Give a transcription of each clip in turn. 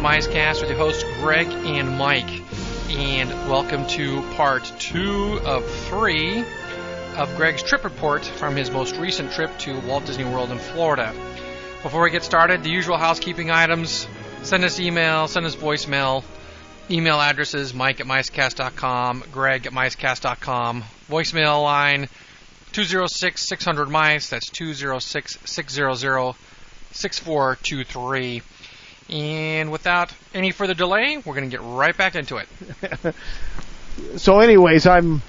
MiceCast with your hosts Greg and Mike. And welcome to part two of three of Greg's trip report from his most recent trip to Walt Disney World in Florida. Before we get started, the usual housekeeping items. Send us email, send us voicemail. Email addresses Mike at micecast.com, Greg at micecast.com. Voicemail line 206 600 mice. That's 206 600 6423. And without any further delay, we're going to get right back into it. so, anyways, I'm.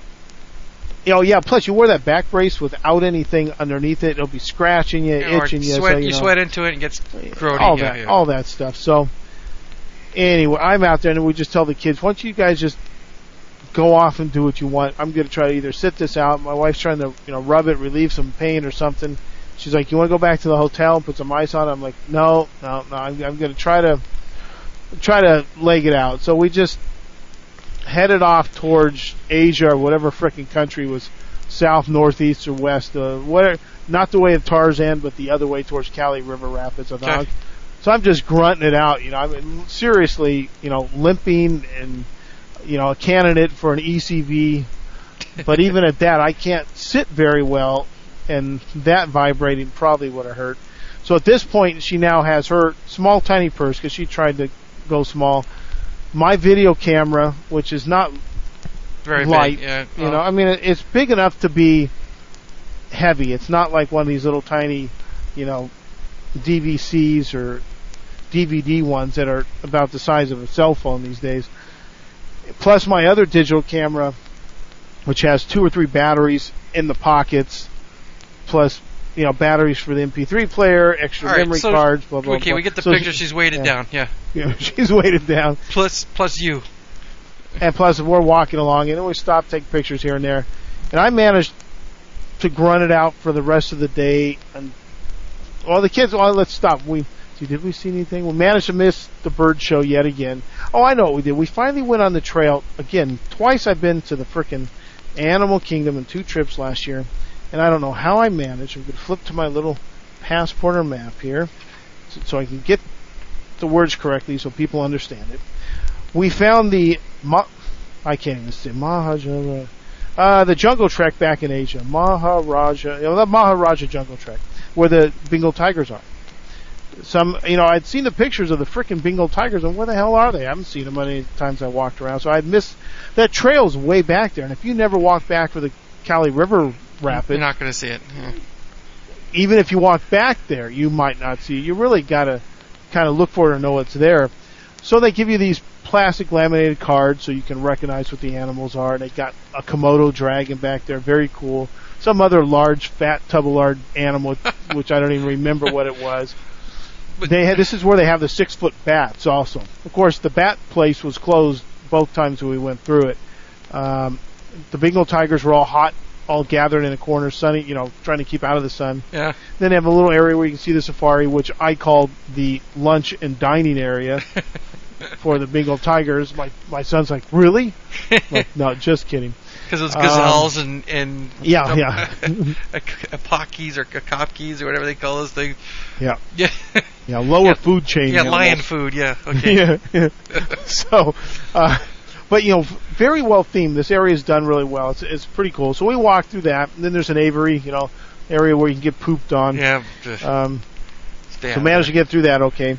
You know, yeah. Plus, you wear that back brace without anything underneath it. It'll be scratching you, Or itching you. sweat, so, you, you, know, sweat into it and gets grody. all yeah, that, yeah. all that stuff. So, anyway, I'm out there, and we just tell the kids, "Why don't you guys just go off and do what you want? I'm going to try to either sit this out. My wife's trying to, you know, rub it, relieve some pain or something. She's like, "You want to go back to the hotel and put some ice on?" it? I'm like, "No, no, no. I'm, I'm going to try to try to leg it out." So we just headed off towards Asia or whatever frickin' country was south, northeast, or west. Uh, whatever, not the way of Tarzan, but the other way towards Kali River Rapids. I. Okay. So I'm just grunting it out, you know. I mean, seriously, you know, limping and you know, a candidate for an ECV. But even at that, I can't sit very well, and that vibrating probably would have hurt. So at this point, she now has her small, tiny purse because she tried to go small. My video camera, which is not Very light, big. Yeah. you know, oh. I mean, it's big enough to be heavy. It's not like one of these little tiny, you know, DVCs or DVD ones that are about the size of a cell phone these days. Plus my other digital camera, which has two or three batteries in the pockets, plus you know batteries for the MP3 player, extra right, memory so- cards, blah blah. okay, blah. we get the So picture. she- She's weighted yeah. down. Yeah. know, she's weighted down. Plus, plus you. And plus, we're walking along, and then we stop, take pictures here and there. And I managed to grunt it out for the rest of the day. And well, the kids, well, let's stop. We see, did we see anything? We managed to miss the bird show yet again. Oh, I know what we did. We finally went on the trail again. Twice I've been to the frickin' Animal Kingdom in two trips last year, and I don't know how I managed. I'm gonna flip to my little passport or map here, so, so I can get the words correctly so people understand it. We found the Ma- I can't even say Maharaja. Uh, the Jungle Trek back in Asia, Maharaja, you know, the Maharaja Jungle Trek, where the Bengal tigers are. Some, you know, I'd seen the pictures of the frickin' Bengal tigers, and where the hell are they? I haven't seen them any times I walked around, so I'd missed that trail's way back there. And if you never walked back for the Kali River Rapid, You're not going to see it. Yeah. even if you walk back there, you might not see it. You really got to kind of look for it or know it's there. So they give you these plastic laminated cards so you can recognize what the animals are. They got a Komodo dragon back there, very cool. Some other large, fat, tubulard animal, which I don't even remember what it was. But- They had, this is where they have the six foot bats also. Of course, the bat place was closed both times we went through it. Um, the Bengal tigers were all hot, all gathered in a corner, sunny, you know, trying to keep out of the sun. Yeah. Then they have a little area where you can see the safari, which I called the lunch and dining area for the Bengal tigers. My my son's like, really? like, no, just kidding. Because it's Um, gazelles and and Yeah, yeah. apakis or kakopkis or whatever they call those things. Yeah, Yeah. yeah, lower Yeah, food chain. yeah, animals. lion food. Yeah. Okay. yeah, yeah. So, uh, but you know, very well themed. This area is done really well. It's it's pretty cool. So we walk through that. And then there's an aviary, you know, area where you can get pooped on. Yeah. Um, So managed to get through that okay.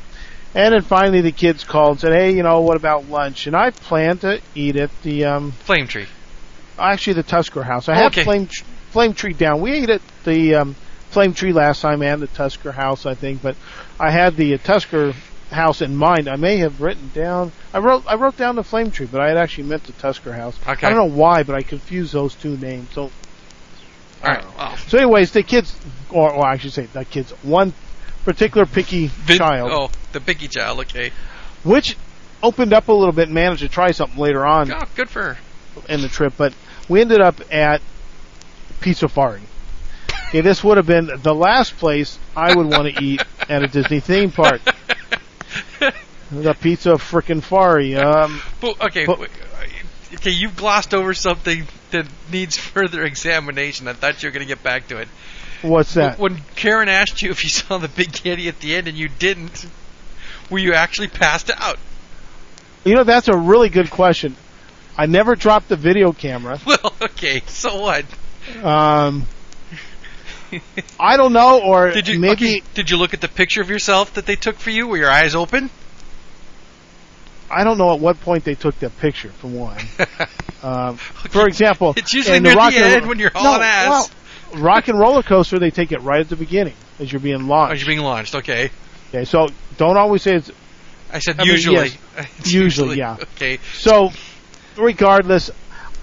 And then finally the kids called and said, hey, you know, what about lunch? And I planned to eat at the, um, Flame tree. actually the Tusker House. I had Okay. Flame, Flame Tree down. We ate at the, um, Flame Tree last time and the Tusker House, I think, but I had the uh, Tusker House in mind. I may have written down, I wrote, I wrote down the Flame Tree, but I had actually meant the Tusker House. Okay. I don't know why, but I confused those two names. So, All right. don't know. Well, So anyways, the kids, or, or I should say, the kids, one particular picky Vin- child. Oh, the biggie child. Okay. which opened up a little bit and managed to try something later on Oh, good for her. in the trip. But we ended up at Pizzafari. Okay, this would have been the last place I would want to eat at a Disney theme park. The Pizza Frickin' Fari. Um, But, okay. But- wait, okay, you've glossed over something that needs further examination. I thought you were going to get back to it. what's that? When Karen asked you if you saw the big kitty at the end and you didn't, were you actually passed out? You know, that's a really good question. I never dropped the video camera. Well, okay, so what? Um, I don't know, or Did you maybe okay, did you look at the picture of yourself that they took for you? Were your eyes open? I don't know at what point they took that picture. For one, um, for example, It's usually in near the rock and- end when you're hauling no, ass. Well, rock and roller coaster, they take it right at the beginning as you're being launched. As you're being launched. Okay. okay, so don't always say it's I said I mean, usually. yes. It's Usually, yeah. Okay. So, regardless,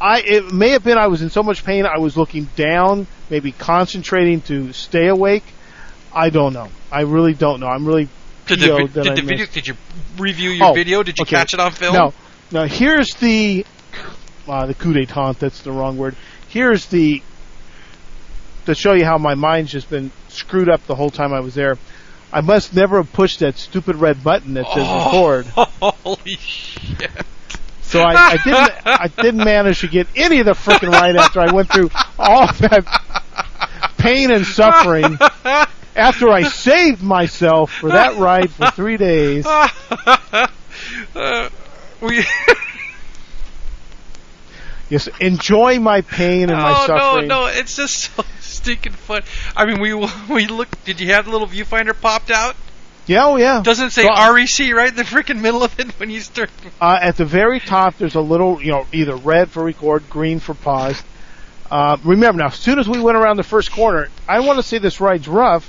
I it may have been I was in so much pain I was looking down, maybe concentrating to stay awake. I don't know. I really don't know. I'm really Did the, did the video? Did you review your Oh, video? Did you okay. catch it on film? No. Now here's the uh, the coup d'état. That's the wrong word. Here's the to show you how my mind's just been screwed up the whole time I was there. I must never have pushed that stupid red button that says record. Holy shit! So I, I didn't I didn't manage to get any of the freaking ride after I went through all that pain and suffering after I saved myself for that ride for three days. Uh, we. Yes, enjoy my pain and my oh no, suffering. no! It's just so stinking fun. I mean, we we look. Did you have the little viewfinder popped out? Yeah, oh yeah. Doesn't it say So, REC right in the freaking middle of it when you start? Uh, at the very top, there's a little, you know, either red for record, green for pause. Uh, remember now, as soon as we went around the first corner, I want to say this ride's rough,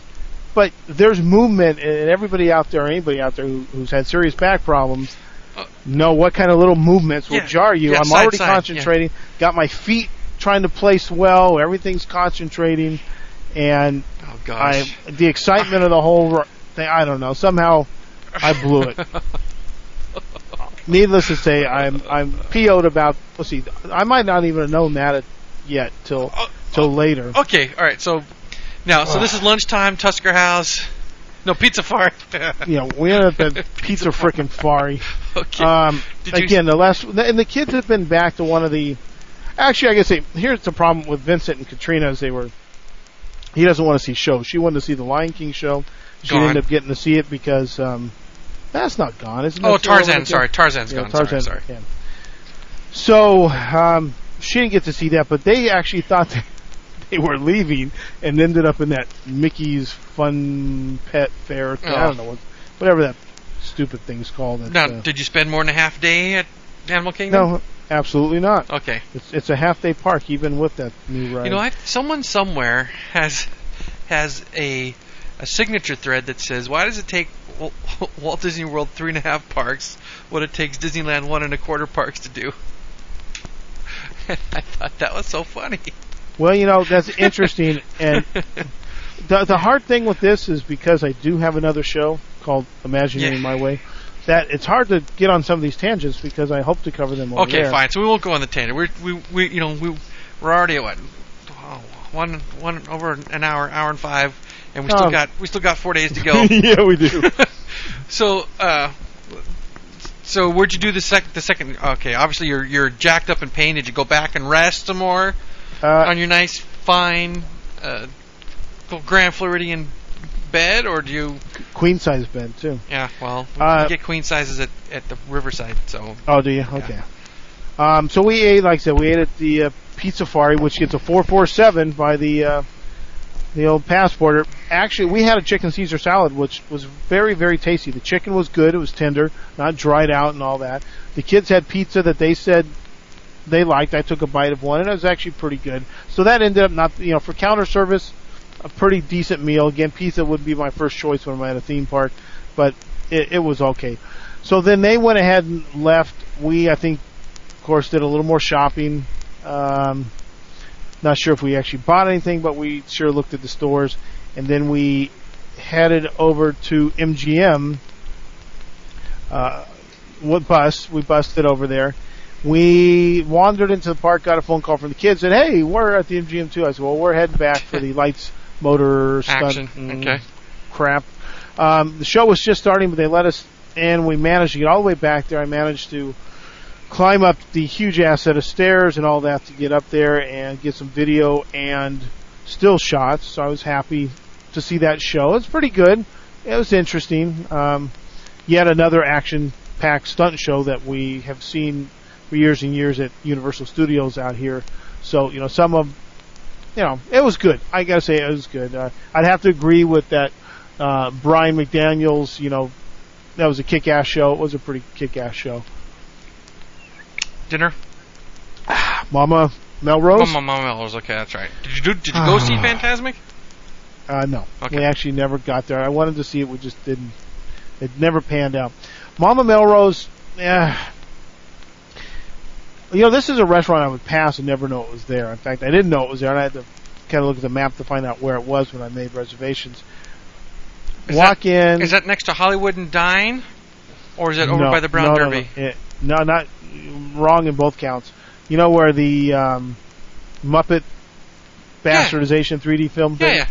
but there's movement, and everybody out there, anybody out there who, who's had serious back problems, Uh, know what kind of little movements will Yeah, jar you. yeah, I'm side, already side, yeah. concentrating. Got my feet trying to place well. Everything's concentrating, and Oh I the excitement of the whole thing. I don't know. Somehow, I blew it. Needless to say, I'm I'm PO'd about. Let's see, I might not even have known that yet till Oh, till later. Okay, all right. So now, so this is lunchtime, Tusker House. No, Pizza Fart. You know, we ended up at Pizza Frickin' Fari. okay. Um, again, the last and the kids have been back to one of the. Actually, I guess say here's the problem with Vincent and Katrina is they were. He doesn't want to see shows. She wanted to see the Lion King show. She Gone. ended up getting to see it because um, that's not gone, isn't it? oh, Tarzan. Sorry, Tarzan's Yeah, gone. Tarzan. Sorry, sorry. yeah. So um, she didn't get to see that, but they actually thought that they were leaving and ended up in that Mickey's Fun Pet Fair. thing. I Oh. don't know what, whatever that stupid thing's called. Now, uh, did you spend more than a half day at Animal Kingdom? no, absolutely not. Okay. It's it's a half day park, even with that new ride. You know, I, someone somewhere has has a a signature thread that says, "Why does it take Walt Disney World three and a half parks what it takes Disneyland one and a quarter parks to do?" I thought that was so funny. well, you know that's interesting, and the the hard thing with this is because I do have another show called Imagineering Yeah. My Way. That it's hard to get on some of these tangents because I hope to cover them over Okay, there. fine. So we won't go on the tangent. We're we we you know we we're already at what one one over an hour hour and five, and we still Um. got we still got four days to go. yeah, we do. so uh, so where'd you do the second the second? Okay, obviously you're you're jacked up in pain. Did you go back and rest some more Uh, on your nice fine uh, Grand Floridian bed, or do you? queen size bed too. Yeah, well, we Uh, get queen sizes at at the Riverside. So Oh, do you? Okay. Um, so we ate, like I said, we ate at the uh, Pizzafari, which gets a 447 by the uh, the old passporter. Actually, we had a chicken Caesar salad, which was very, very tasty. The chicken was good; it was tender, not dried out and all that. The kids had pizza that they said they liked. I took a bite of one, and it was actually pretty good. So that ended up not, you know, for counter service, a pretty decent meal. Again, pizza would be my first choice when I'm at a theme park, but it, it was okay. So then they went ahead and left. We, I think, of course, did a little more shopping. Um, not sure if we actually bought anything, but we sure looked at the stores. And then we headed over to MGM. Uh, what bus? We busted over there. We wandered into the park, got a phone call from the kids, said, "Hey, we're at the MGM too." I said, "Well, we're heading back for the lights, motor, stunt, action. mm, Okay. crap." Um, the show was just starting, but they let us, and we managed to get all the way back there. I managed to climb up the huge ass set of stairs and all that to get up there and get some video and still shots. So I was happy to see that show. It's pretty good. It was interesting. Um, yet another action-packed stunt show that we have seen for years and years at Universal Studios out here. So you know, some of you know, it was good. I gotta say, it was good. Uh, I'd have to agree with that. Uh, Brian McDaniel's, you know, that was a kick-ass show. It was a pretty kick-ass show. Dinner. Mama Melrose. Mama, Mama Melrose. Okay, that's right. Did you do? Did you go see Fantasmic? Uh, no, Okay. we actually never got there. I wanted to see it, we just didn't. It never panned out. Mama Melrose, yeah. You know, this is a restaurant I would pass and never know it was there. In fact, I didn't know it was there, and I had to kind of look at the map to find out where it was when I made reservations. Is Walk in. Is that next to Hollywood and Vine, or is it over no, by the Brown no, no, Derby? No, It- no, not wrong in both counts. You know where the um, Muppet Yeah. bastardization 3D film Yeah, thing yeah.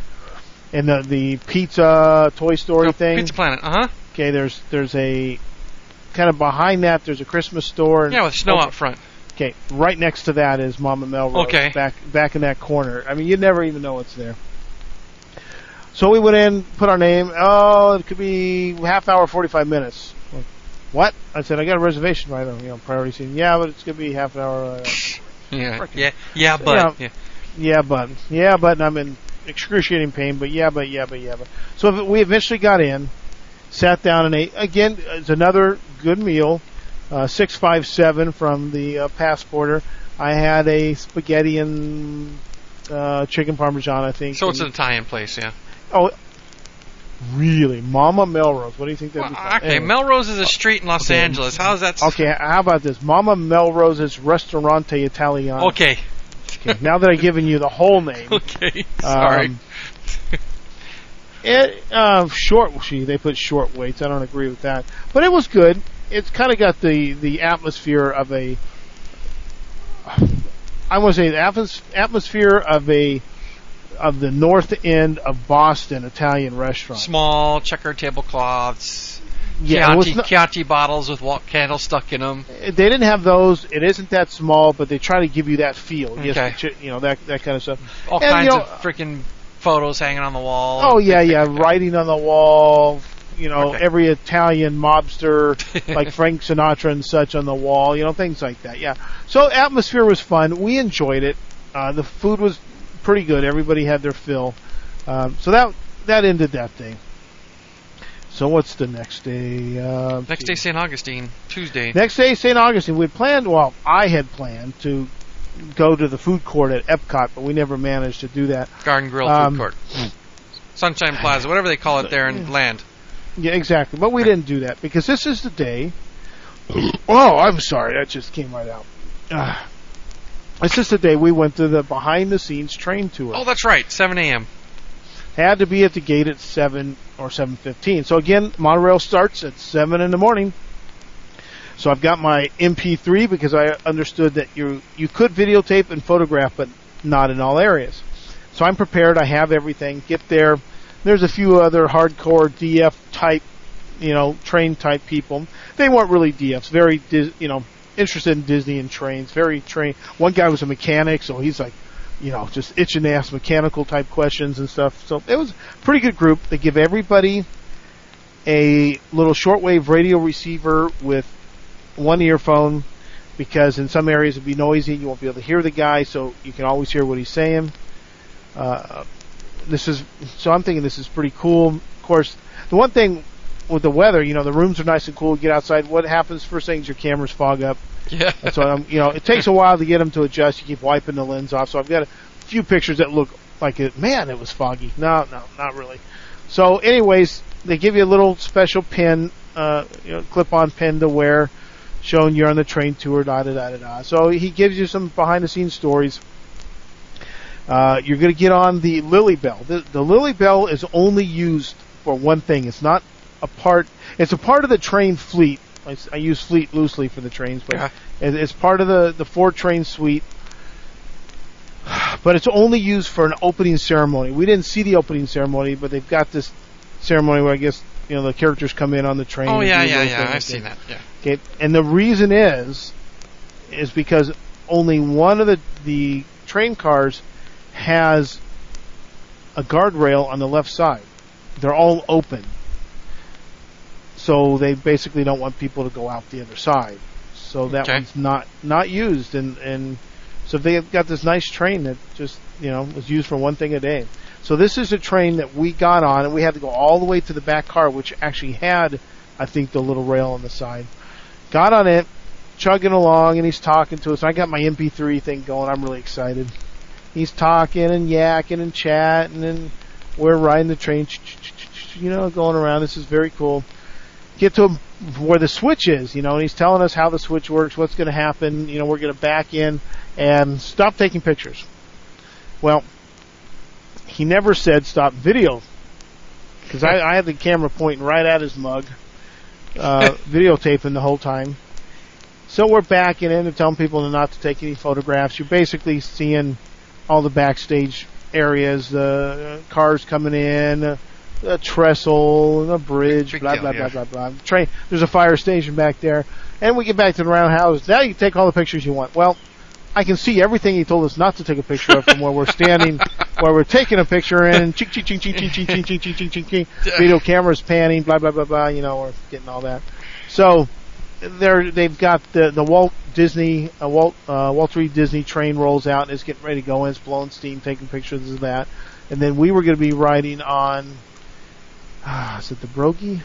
and the the pizza Toy Story No, thing. Pizza Planet. Uh huh. Okay, there's there's a kind of behind that. There's a Christmas store. And Yeah, with snow okay, out front. Okay, right next to that is Mama Melrose. Okay. Back back in that corner. I mean, you'd never even know it's there. So we went in, put our name. Oh, it could be half hour, forty five minutes. What? I said I got a reservation right on you know priority seating. Yeah, but it's gonna be half an hour. Uh, Yeah, yeah, yeah, but Yeah. yeah. yeah, but yeah, but and I'm in excruciating pain. But yeah, but yeah, but yeah, but. So we eventually got in, sat down and ate. Again, it's another good meal. Uh, six five seven from the uh, passporter. I had a spaghetti and uh, chicken parmesan. I think. So it's an Italian place, yeah. oh, really, Mama Melrose. What do you think Well, be? called? okay, Anyway. Melrose is a street in Los Okay. Angeles. How's that? Okay, how about this? Mama Melrose's Restaurante Italiano. Okay. Okay, Now that I've given you the whole name. Okay. Sorry. Um, it uh, short. She they put short weights. I don't agree with that, but it was good. It's kind of got the the atmosphere of a. I want to say the atmos- atmosphere of a of the north end of Boston Italian restaurant. Small checker tablecloths. Yeah, Chianti, not- Chianti bottles with candles stuck in them. they didn't have those. It isn't that small, but they try to give you that feel. Okay. chi- you know that that kind of stuff. All And, kinds you know- of freaking photos hanging on the wall. Oh yeah, yeah, writing on the wall. You know, Okay. every Italian mobster like Frank Sinatra and such on the wall. You know, things like that. Yeah. So atmosphere was fun. We enjoyed it. Uh, the food was pretty good. Everybody had their fill. Um, so that that ended that day. So what's the next day? Uh, Next day, St. Augustine, Tuesday. Next day, St. Augustine. We planned. Well, I had planned to go to the food court at Epcot, but we never managed to do that. Garden Grill Um, Food Court. Sunshine Plaza, whatever they call it there in land. Yeah, exactly. But we didn't do that because this is the day. oh, I'm sorry. That just came right out. Ah. This is the day we went to the behind the scenes train tour. Oh, that's right, 7 a.m. Had to be at the gate at 7 or 7.15. So again, monorail starts at 7 in the morning. So I've got my MP3 because I understood that you you could videotape and photograph, but not in all areas. So I'm prepared. I have everything. Get there. There's a few other hardcore DF type, you know, train type people. They weren't really DFs. Very, you know, interested in Disney and trains. Very train. One guy was a mechanic, so he's like, you know, just itching to ask mechanical type questions and stuff. So it was a pretty good group. They give everybody a little shortwave radio receiver with one earphone because in some areas it'd be noisy. You won't be able to hear the guy, so you can always hear what he's saying. Uh, this is so I'm thinking this is pretty cool. Of course, the one thing with the weather, you know, the rooms are nice and cool. Get outside. What happens first thing is your cameras fog up. Yeah. That's I'm, you know, it takes a while to get them to adjust. You keep wiping the lens off. So I've got a few pictures that look like it. Man, it was foggy. No, no, not really. So, anyways, they give you a little special pin, uh, you know, clip-on pin to wear, showing you're on the train tour. Da da da da da. So he gives you some behind-the-scenes stories. Uh, you're going to get on the Lilly Belle. The, the Lilly Belle is only used for one thing. It's not a part. It's a part of the train fleet. I use fleet loosely for the trains, but Yeah. it- it's part of the the four train suite. But it's only used for an opening ceremony. We didn't see the opening ceremony, but they've got this ceremony where I guess you know the characters come in on the train. Oh yeah, yeah, yeah. I've seen that. Yeah. Okay, and the reason is, is because only one of the the train cars has a guardrail on the left side. They're all open. So they basically don't want people to go out the other side. So that Okay. one's not not used, and and so they've got this nice train that just you know was used for one thing a day. So this is a train that we got on, and we had to go all the way to the back car, which actually had, I think, the little rail on the side. Got on it, chugging along, and he's talking to us. I got my MP3 thing going. I'm really excited. He's talking and yakking and chatting, and we're riding the train, you know, going around. This is very cool. Get to where the switch is, you know, and he's telling us how the switch works, what's going to happen. You know, we're going to back in and stop taking pictures. Well, he never said stop video because I, I had the camera pointing right at his mug, uh, videotaping the whole time. So we're backing in and telling people not to take any photographs. You're basically seeing all the backstage areas, the uh, cars coming in, uh, a trestle, and a bridge, blah blah blah blah blah. Train. There's a fire station back there, and we get back to the roundhouse. Now you can take all the pictures you want. Well, I can see everything he told us not to take a picture of from where we're standing, where we're taking a picture in. Ching ching ching ching ching ching ching ching ching ching ching. Video cameras panning, blah blah blah blah. You know, we're getting all that. So they're they've got the the Walt Disney uh, Walt uh, Walt Disney Disney train rolls out and it's getting ready to go in. It's blowing steam, taking pictures of that, and then we were going to be riding on. Ah, is it the Broggie?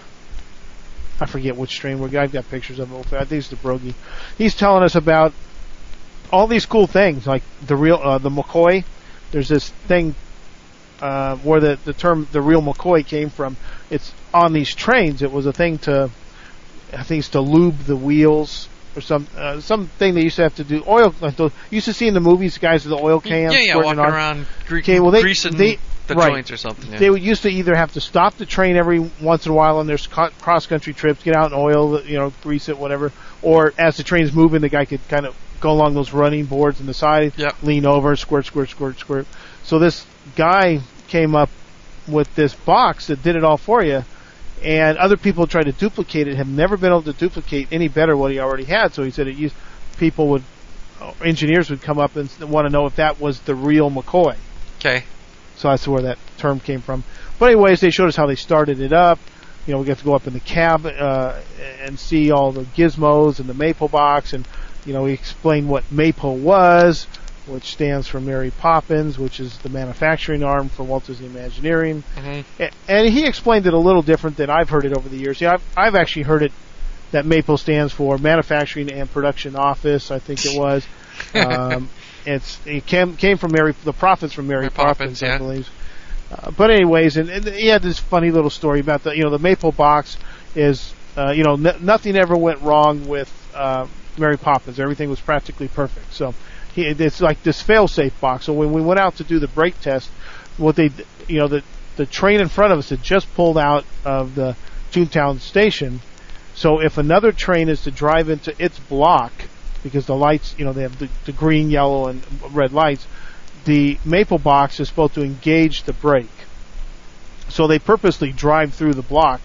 I forget which train we're. I've got pictures of it. I think it's the Broggie. He's telling us about all these cool things, like the real uh, the McCoy. There's this thing uh, where the the term the real McCoy came from. It's on these trains. It was a thing to, I think it's to lube the wheels or some uh, something they used to have to do. Oil. Like used to see in the movies, guys with the oil cans. yeah, yeah, walking around gre- Okay, well, they- greasing they- the right. joints or something. Yeah. They would used to either have to stop the train every once in a while on their cross country trips, get out and oil, you know, grease it, whatever. Or as the train's moving, the guy could kind of go along those running boards on the side, Yep. lean over, squirt, squirt, squirt, squirt. So this guy came up with this box that did it all for you, and other people tried to duplicate it, have never been able to duplicate any better what he already had. So he said it used people would, uh, engineers would come up and want to know if that was the real McCoy. okay. So that's where that term came from. But anyways, they showed us how they started it up. You know, we got to go up in the cab uh, and see all the gizmos and the MAPO box, and you know, we explained what MAPO was, which stands for Mary Poppins, which is the manufacturing arm for Walt Disney Imagineering. hmm A- And he explained it a little different than I've heard it over the years. Yeah, I've, I've actually heard it that MAPO stands for Manufacturing and Production Office. I think it was. Um, it's it came came from Mary the profits from Mary, Mary Poppins, Poppins, I believe. Uh, but anyways, and, and he had this funny little story about the you know the MAPO box is uh, you know n- nothing ever went wrong with uh, Mary Poppins. Everything was practically perfect. So he, it's like this fail-safe box. So when we went out to do the brake test, what they you know the the train in front of us had just pulled out of the Toontown station. So if another train is to drive into its block, because the lights, you know, they have the, the green, yellow, and red lights, the MAPO box is supposed to engage the brake. So they purposely drive through the block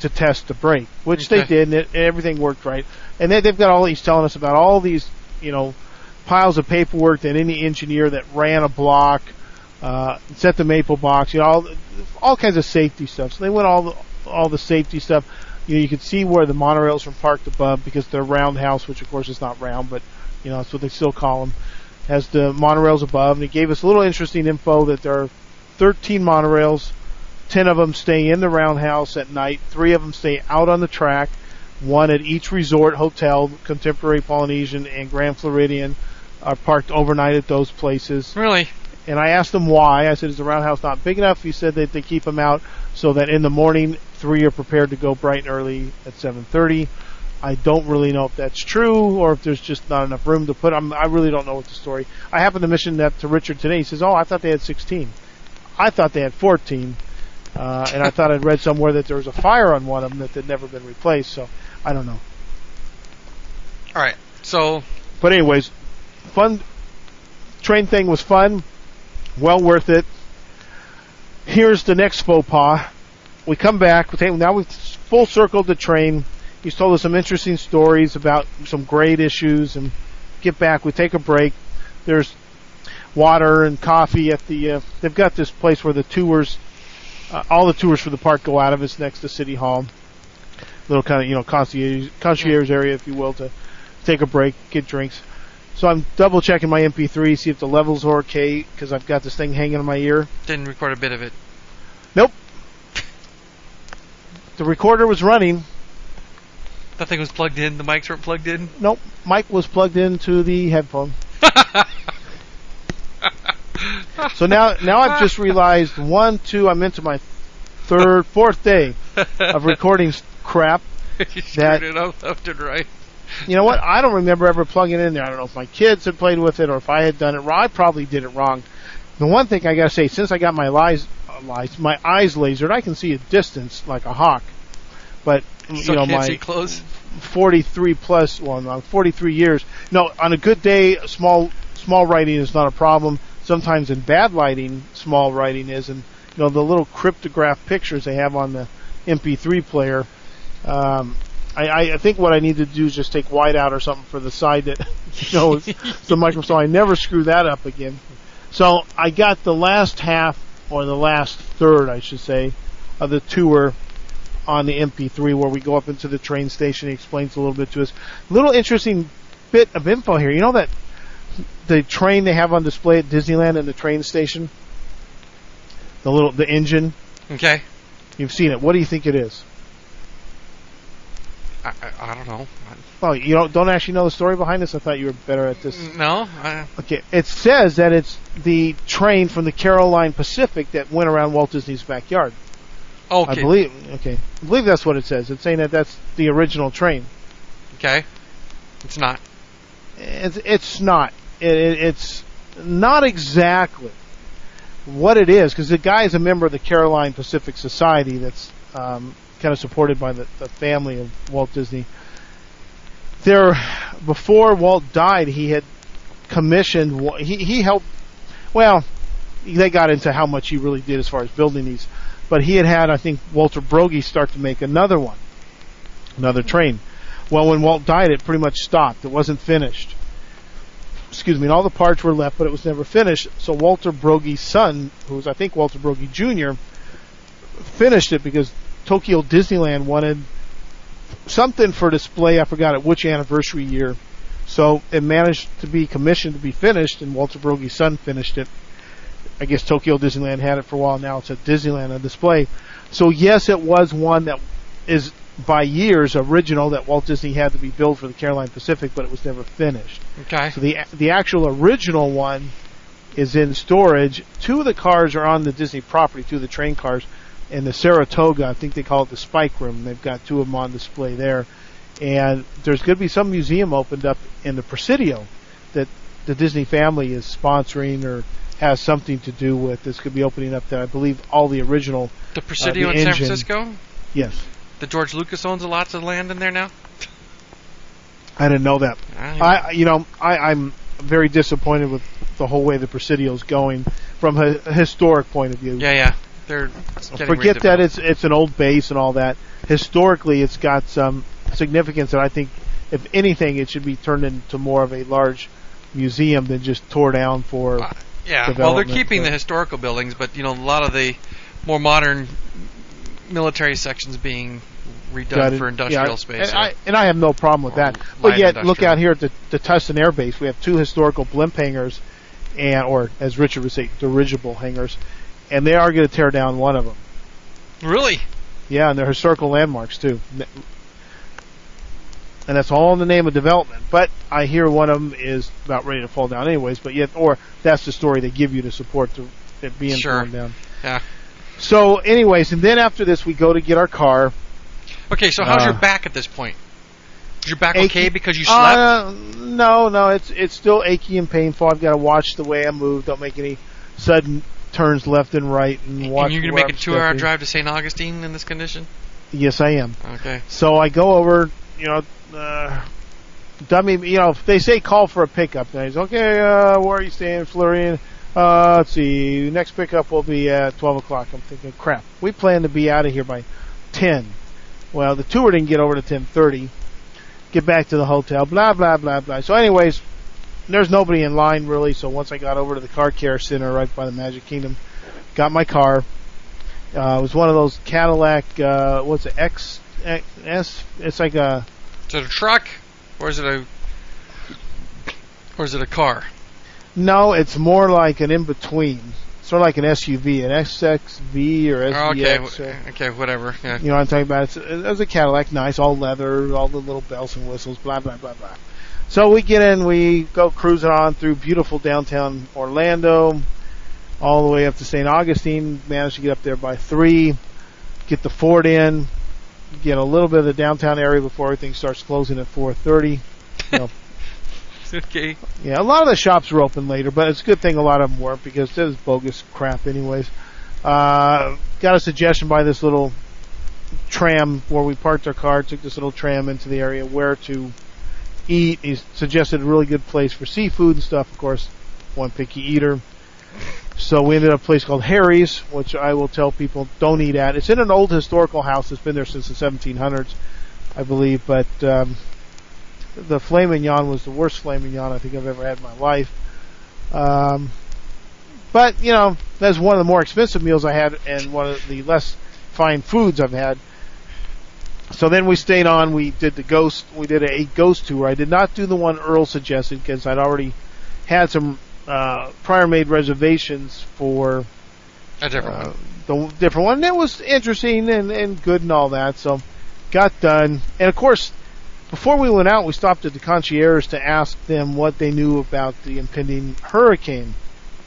to test the brake, which they did, and, it, and everything worked right. And they, they've got all these telling us about all these, you know, piles of paperwork that any engineer that ran a block, uh, set the MAPO box, you know, all, all kinds of safety stuff. So they went all the, all the safety stuff. You know, you could see where the monorails were parked above because they're roundhouse, which of course is not round, but you know that's what they still call them. Has the monorails above, and it gave us a little interesting info that there are 13 monorails. 10 of them stay in the roundhouse at night. Three of them stay out on the track. One at each resort hotel, Contemporary Polynesian and Grand Floridian, are parked overnight at those places. Really? And I asked them why. I said, "Is the roundhouse not big enough?" He said that they keep them out so that in the morning, three are prepared to go bright and early at 7:30. I don't really know if that's true or if there's just not enough room to put them. I really don't know what the story. I happened to mention that to Richard today. He says, "Oh, I thought they had 16. I thought they had 14." Uh, and I thought I'd read somewhere that there was a fire on one of them that had never been replaced. So I don't know. All right. So But anyways, fun train thing was fun, well worth it. Here's the next faux pas. We come back. We take, now we've full circled the train. He's told us some interesting stories about some great issues, and get back. We take a break. There's water and coffee at the. Uh, they've got this place where the tours, uh, all the tours for the park go out of. It's next to City Hall. little kind of you know concierge concierge area, if you will, to take a break, get drinks. So I'm double checking my MP3, see if the levels are okay, because I've got this thing hanging in my ear. Didn't record a bit of it. Nope. The recorder was running. That thing was plugged in. The mics weren't plugged in. Nope. Mic was plugged into the headphone. so now, now I've just realized one, two. I'm into my third, fourth day of recording crap. you That- screwed it up left and right. You know what? I don't remember ever plugging it in there. I don't know if my kids had played with it or if I had done it wrong. I probably did it wrong. The one thing I gotta say, since I got my lies, lies my eyes lasered, I can see a distance like a hawk. But So you know my close. 43 plus, well, no, 43 years. No, on a good day, small small writing is not a problem. Sometimes in bad lighting, small writing is, and you know the little cryptograph pictures they have on the MP3 player. Um, I, I I think what I need to do is just take white out or something for the side that shows the microphone, so I never screw that up again. So I got the last half, or the last third, I should say, of the tour on the MP3 where we go up into the train station. He explains a little bit to us. Little interesting bit of info here. You know that the train they have on display at Disneyland and the train station? The little, the engine? Okay. You've seen it. What do you think it is? I, I, I don't know. Oh, you don't, don't actually know the story behind this? I thought you were better at this. No. I, Okay, it says that it's the train from the Carolwood Pacific that went around Walt Disney's backyard. okay. I believe. Okay, I believe that's what it says. It's saying that that's the original train. Okay. It's not. It's it's not. It, it, it's not exactly what it is because the guy is a member of the Carolwood Pacific Society that's um, kind of supported by the, the family of Walt Disney. There, before Walt died, he had commissioned. He he helped. Well, they got into how much he really did as far as building these, but he had had I think Walter Broggie start to make another one, another train. Well, when Walt died, it pretty much stopped. It wasn't finished. Excuse me, and all the parts were left, but it was never finished. So Walter Broggie's son, who was I think Walter Broggie Jr., finished it because Tokyo Disneyland wanted something for display. I forgot at which anniversary year. So it managed to be commissioned to be finished, and Walter Broggie's son finished it. I guess Tokyo Disneyland had it for a while. Now it's at Disneyland on display. So yes, it was one that is by years original that Walt Disney had to be built for the Carolwood Pacific, but it was never finished. Okay. So the the actual original one is in storage. Two of the cars are on the Disney property, two of the train cars, and the Saratoga. I think they call it the Spike Room. They've got two of them on display there, and there's going to be some museum opened up in the Presidio that the Disney family is sponsoring or has something to do with. This could be opening up there. I believe all the original. Uh, the Presidio the in San. Francisco. Yes, The George Lucas owns a lots of land in there now. I didn't know that. I, I, you know, I, I'm very disappointed with the whole way the Presidio's going from a, a historic point of view. yeah, yeah. They're Forget that it's it's an old base and all that. Historically, it's got some significance, and I think, if anything, it should be turned into more of a large museum than just tore down for. Uh, Yeah, well, they're keeping but- the historical buildings, but you know, a lot of the more modern military sections being redone for industrial Yeah, space. And I, and I have no problem with that. But yet, look out here at the, the Tustin Air Base. We have two historical blimp hangars, and or as Richard would say, dirigible hangars, and they are going to tear down one of them. really? Yeah, and they're historical landmarks too. And that's all in the name of development. But I hear one of them is about ready to fall down anyways. But yet, or that's the story they give you to support the, it being Sure. torn down. Yeah. So, anyways, and then after this, we go to get our car. Okay, so how's Uh, your back at this point? Is your back Achy- okay because you slept? Uh, no, no, it's it's still achy and painful. I've got to watch the way I move. Don't make any sudden turns left and right, and watch. and you're gonna make a two-hour drive to St. Augustine in this condition? Yes, I am. Okay. So I go over, you know, uh, dummy, you know, they say call for a pickup, then he's okay, uh, where are you staying, Florian? Uh, let's see, next pickup will be at 12 o'clock. I'm thinking, crap, we plan to be out of here by 10. Well, the tour didn't get over to 10.30. Get back to the hotel, blah, blah, blah, blah. So anyways, there's nobody in line really, so once I got over to the car care center right by the Magic Kingdom, got my car. Uh, it was one of those Cadillac, uh, what's it, X, S. It's like a Is it a truck, or is it a, or is it a car? no. It's more like an in between. Sort of like an SUV, an SXV or Oh, okay, SVX. or- okay, whatever. Yeah. You know what I'm talking about? It's, it's a Cadillac, nice, all leather, all the little bells and whistles, blah blah blah blah. So we get in, we go cruising on through beautiful downtown Orlando, all the way up to St. Augustine. Managed to get up there by three, get the Ford in, get a little bit of the downtown area before everything starts closing at 4:30. okay. Yeah, a lot of the shops were open later, but it's a good thing a lot of them weren't because it was bogus crap anyways. Uh, got a suggestion by this little tram where we parked our car, took this little tram into the area where to eat. He suggested a really good place for seafood and stuff, of course, one picky eater. So we ended up a place called Harry's, which I will tell people don't eat at. It's in an old historical house that's been there since the 1700s, I believe, but um, the filet mignon was the worst filet mignon I think I've ever had in my life. Um, but you know, that's one of the more expensive meals I had, and one of the less fine foods I've had. So then we stayed on. We did the ghost. We did a ghost tour. I did not do the one Earl suggested because I'd already had some uh, prior made reservations for A different uh, one. the different one. And it was interesting and, and good and all that. So got done. And of course, before we went out, we stopped at the concierge to ask them what they knew about the impending hurricane.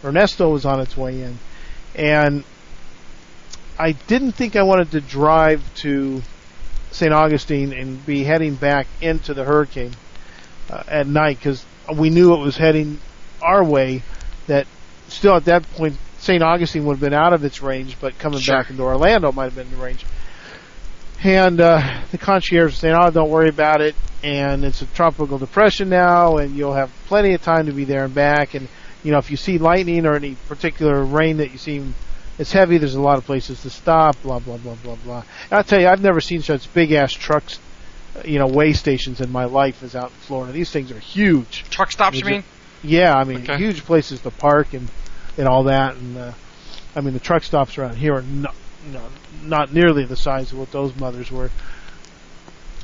Ernesto was on its way in. And I didn't think I wanted to drive to St. Augustine and be heading back into the hurricane uh, at night because we knew it was heading our way. That still at that point, St. Augustine would have been out of its range, but coming Sure. back into Orlando might have been in the range. And uh, the concierge was saying, "Oh, don't worry about it. And it's a tropical depression now, and you'll have plenty of time to be there and back. And you know, if you see lightning or any particular rain that you see it's heavy. There's a lot of places to stop. Blah blah blah blah blah. And I'll tell you, I've never seen such big ass trucks, uh, you know, way stations in my life as out in Florida. These things are huge. Truck stops, you it- mean? Yeah, I mean, Okay. huge places to park and and all that. And uh, I mean, the truck stops around here are not, no, not nearly the size of what those mothers were.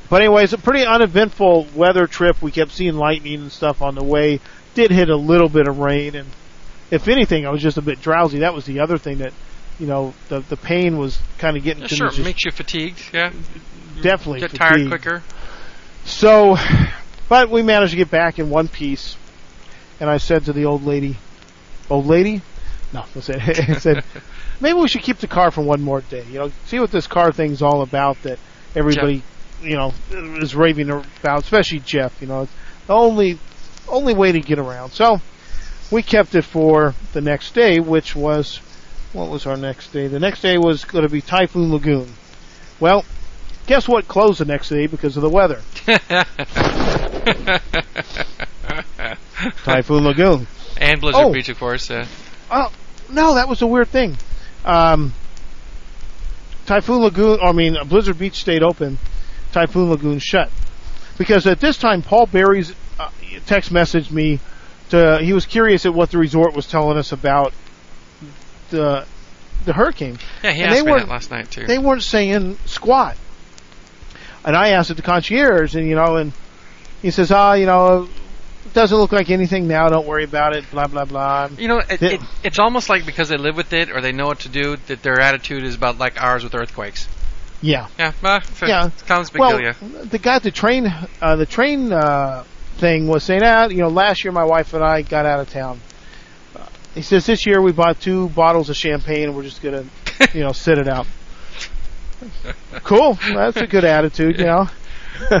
But anyways, a pretty uneventful weather trip. We kept seeing lightning and stuff on the way. Did hit a little bit of rain, and if anything, I was just a bit drowsy. That was the other thing that, you know, the the pain was kind of getting Yeah, to sure, me. Just makes you fatigued. Yeah, definitely get tired quicker. So, but we managed to get back in one piece. And I said to the old lady, old lady? No, I said, I said, maybe we should keep the car for one more day. You know, see what this car thing's all about that everybody, you know, is raving about, especially Jeff. You know, it's the only, only way to get around. So, we kept it for the next day, which was, what was our next day? The next day was going to be Typhoon Lagoon. Well, guess what closed the next day because of the weather? Typhoon Lagoon. and Blizzard Oh. Beach, of course. Uh, Oh, no, that was a weird thing. Um, Typhoon Lagoon, I mean, Blizzard Beach stayed open. Typhoon Lagoon shut. Because at this time, Paul Barry's uh, text messaged me to, he was curious at what the resort was telling us about the, the hurricane. yeah, he And asked they me that last night too. They weren't saying squat. And I asked at the concierge, and you know, and he says, ah, you know, it doesn't look like anything now. Don't worry about it. Blah blah blah. You know, it, it, it's almost like because they live with it or they know what to do, that their attitude is about like ours with earthquakes. Yeah. Yeah, it Yeah. comes big well, deal, yeah. the guy at the train, uh, the train uh, thing was saying, ah, you know, last year my wife and I got out of town. Uh, he says this year we bought two bottles of champagne and we're just gonna, you know, sit it out. Cool. That's a good attitude, you know.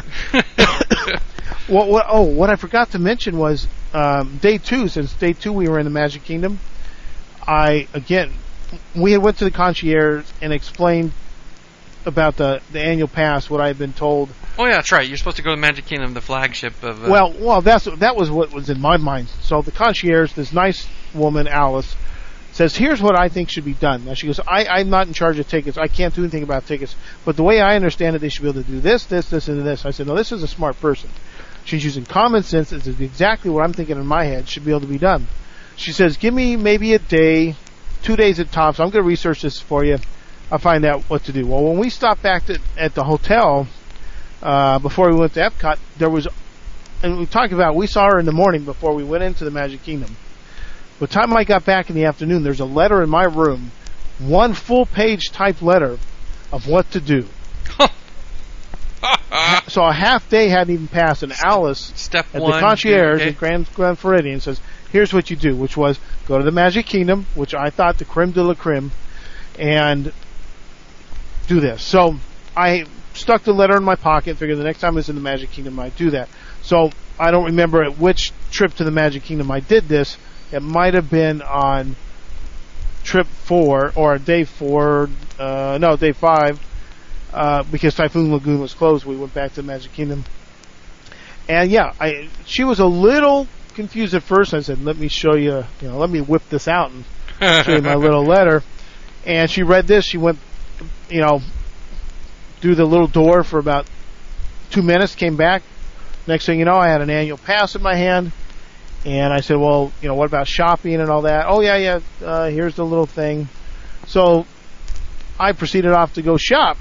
what, what? Oh, what I forgot to mention was um, day two. Since day two we were in the Magic Kingdom, I again we had went to the concierge and explained about the the annual pass. What I had been told. oh yeah, that's right. You're supposed to go to Magic Kingdom, the flagship of. Uh, Well, well, that's that was what was in my mind. So the concierge, this nice woman, Alice, says, "Here's what I think should be done." Now she goes, I, "I'm not in charge of tickets. I can't do anything about tickets. But the way I understand it, they should be able to do this, this, this, and this." I said, "No, this is a smart person. She's using common sense. This is exactly what I'm thinking in my head should be able to be done." She says, "Give me maybe a day, two days at tops. I'm going to research this for you. I'll find out what to do. Well, when we stopped back to, at the hotel uh, before we went to Epcot, there was, and we talked about we saw her in the morning before we went into the Magic Kingdom. By the time I got back in the afternoon, there's a letter in my room, one full page typed letter of what to do. so a half day hadn't even passed, and Alice Step at one. the concierge okay. at Grand Grand Floridian says, "Here's what you do," which was go to the Magic Kingdom, which I thought the creme de la creme, and do this. So I stuck the letter in my pocket. Figured the next time I was in the Magic Kingdom, I'd do that. So I don't remember at which trip to the Magic Kingdom I did this. It might have been on trip four or day four, uh, no, day five, uh, because Typhoon Lagoon was closed. We went back to the Magic Kingdom. And yeah, I, she was a little confused at first. I said, let me show you, you know, let me whip this out and show you my little letter. And she read this. She went, you know, do the little door for about two minutes, came back. Next thing you know, I had an annual pass in my hand. And I said, well, you know, what about shopping and all that? Oh, yeah, yeah, uh, here's the little thing. So I proceeded off to go shop.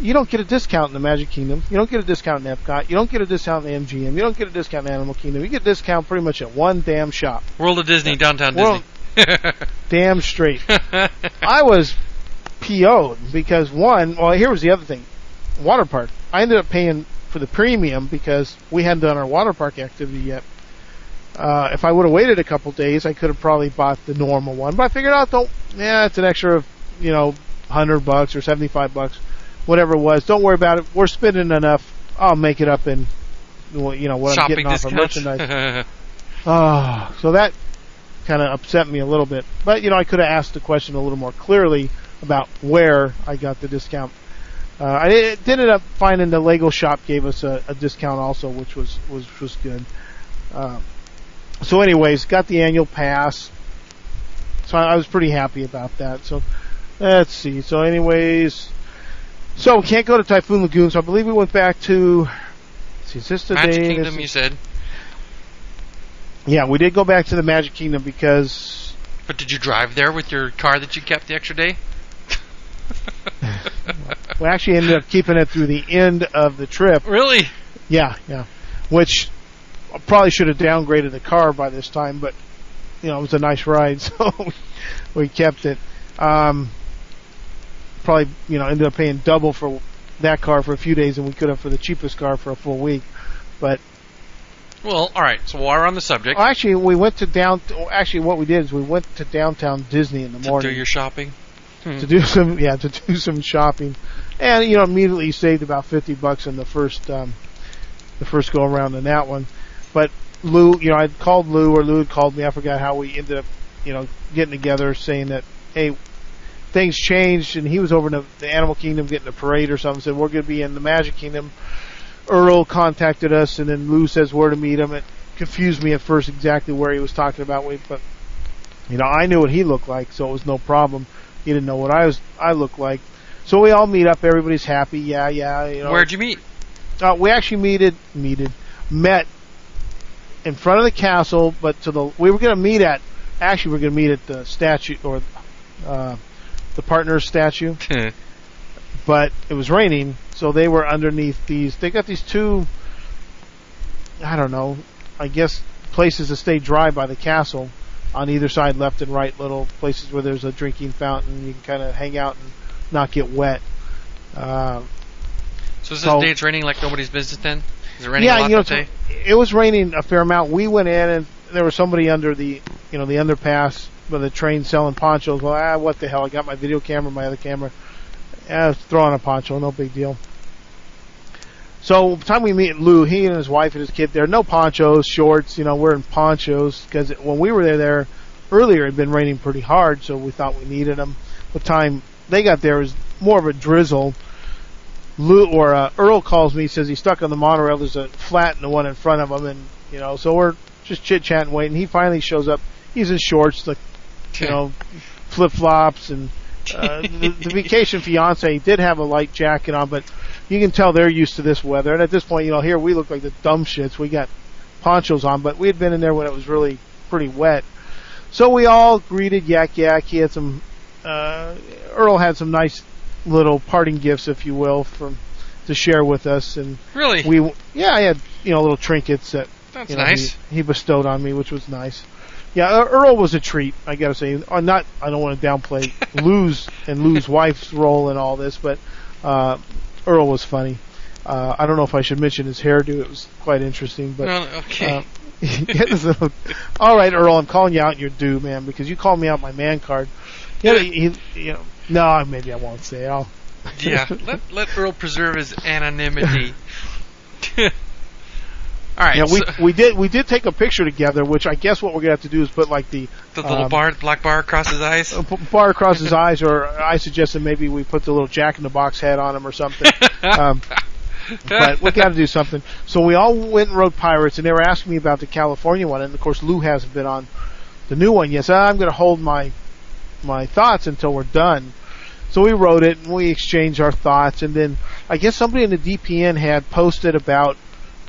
You don't get a discount in the Magic Kingdom. You don't get a discount in Epcot. You don't get a discount in MGM. You don't get a discount in Animal Kingdom. You get a discount pretty much at one damn shop. World of Disney, downtown World- Disney. Damn straight. I was PO'd because one, well, here was the other thing. Water park. I ended up paying for the premium because we hadn't done our water park activity yet. Uh, if I would have waited a couple days, I could have probably bought the normal one. But I figured out, don't, yeah, it's an extra, of you know, hundred bucks or seventy-five bucks, whatever it was. Don't worry about it. We're spending enough. I'll make it up in, you know, what I'm Shopping getting off of merchandise. Oh, so that kind of upset me a little bit. But you know, I could have asked the question a little more clearly about where I got the discount. Uh, I did did end up finding the Lego shop gave us a, a discount also, which was was was good. Um, so, anyways, got the annual pass. So I, I was pretty happy about that. So let's see. So, anyways, so we can't go to Typhoon Lagoon. So I believe we went back to. See, is this the Magic day? Kingdom, you said. yeah, we did go back to the Magic Kingdom because But did you drive there with your car that you kept the extra day? We actually ended up keeping it through the end of the trip. really? Yeah, yeah. Which I probably should have downgraded the car by this time, but you know it was a nice ride, so we, kept it. Um, probably you know ended up paying double for that car for a few days and we could have for the cheapest car for a full week. But Well, all right. So while we're on the subject, actually, we went to down. Actually, what we did is we went to downtown Disney in the to morning do your shopping. Hmm. to do some yeah to do some shopping, and you know immediately saved about fifty bucks in the first um, the first go around in that one. But Lou, you know, I called Lou or Lou had called me. I forgot how we ended up, you know, getting together, saying that hey, things changed, and he was over in the, the Animal Kingdom getting a parade or something. Said we're going to be in the Magic Kingdom. Earl contacted us, and then Lou says where to meet him. It confused me at first exactly where he was talking about, but you know, I knew what he looked like, so it was no problem. He didn't know what I was I looked like. So we all meet up. Everybody's happy. Yeah, yeah. You know, Where'd you meet? uh, we actually meted, meted, met in front of the castle, but to the we were going to meet at actually we are going to meet at the statue or uh, the partners statue, but it was raining, so they were underneath these. They got these two, I don't know, I guess places to stay dry by the castle on either side, left and right, little places where there's a drinking fountain. You can kind of hang out and not get wet. Uh, so is this So- day it's raining like nobody's business then? Is it raining a yeah, lot you know, that day? it was raining a fair amount. We went in and there was somebody under the, you know, the underpass by the train selling ponchos. Well, ah, what the hell? I got my video camera, my other camera. Yeah, throw on a poncho, no big deal. So, by the time we meet Lou, he and his wife and his kid there, no ponchos, shorts, you know, we're in ponchos because when we were there, there earlier it had been raining pretty hard, so we thought we needed them. The time they got there, it was more of a drizzle. Lou or uh, Earl calls me, says he's stuck on the monorail. There's a flat in the one in front of him, and you know, so we're just chit chatting, waiting. He finally shows up. He's in shorts, like you know, flip flops, and uh, the, the vacation fiance did have a light jacket on, but you can tell they're used to this weather. And at this point, you know, here we look like the dumb shits. We got ponchos on, but we had been in there when it was really pretty wet. So we all greeted Yak Yak. He had some uh, Earl had some nice little parting gifts, if you will, from to share with us, and Really? we yeah, I had you know little trinkets that That's you know, nice. he, he bestowed on me, which was nice. Yeah, Earl was a treat. I gotta say, uh, not I don't want to downplay Lou's and Lou's wife's role in all this, but uh, Earl was funny. Uh, I don't know if I should mention his hairdo; it was quite interesting. But No, okay. uh, he had this little- all right, Earl, I'm calling you out in your due, man, because you called me out my man card. Yeah, he, he, you know, no, maybe I won't say. it. I'll. yeah. Let let Earl preserve his anonymity. All right. Yeah, we so we did we did take a picture together, which I guess what we're gonna have to do is put like the the little um, bar, black bar across his eyes. p- bar across his eyes, or I suggested maybe we put the little Jack in the Box head on him or something. um, but we got to do something. So we all went and rode Pirates, and they were asking me about the California one, and of course Lou hasn't been on the new one yet. So I'm going to hold my my thoughts until we're done. So we wrote it, and we exchanged our thoughts, and then I guess somebody in the DPN had posted about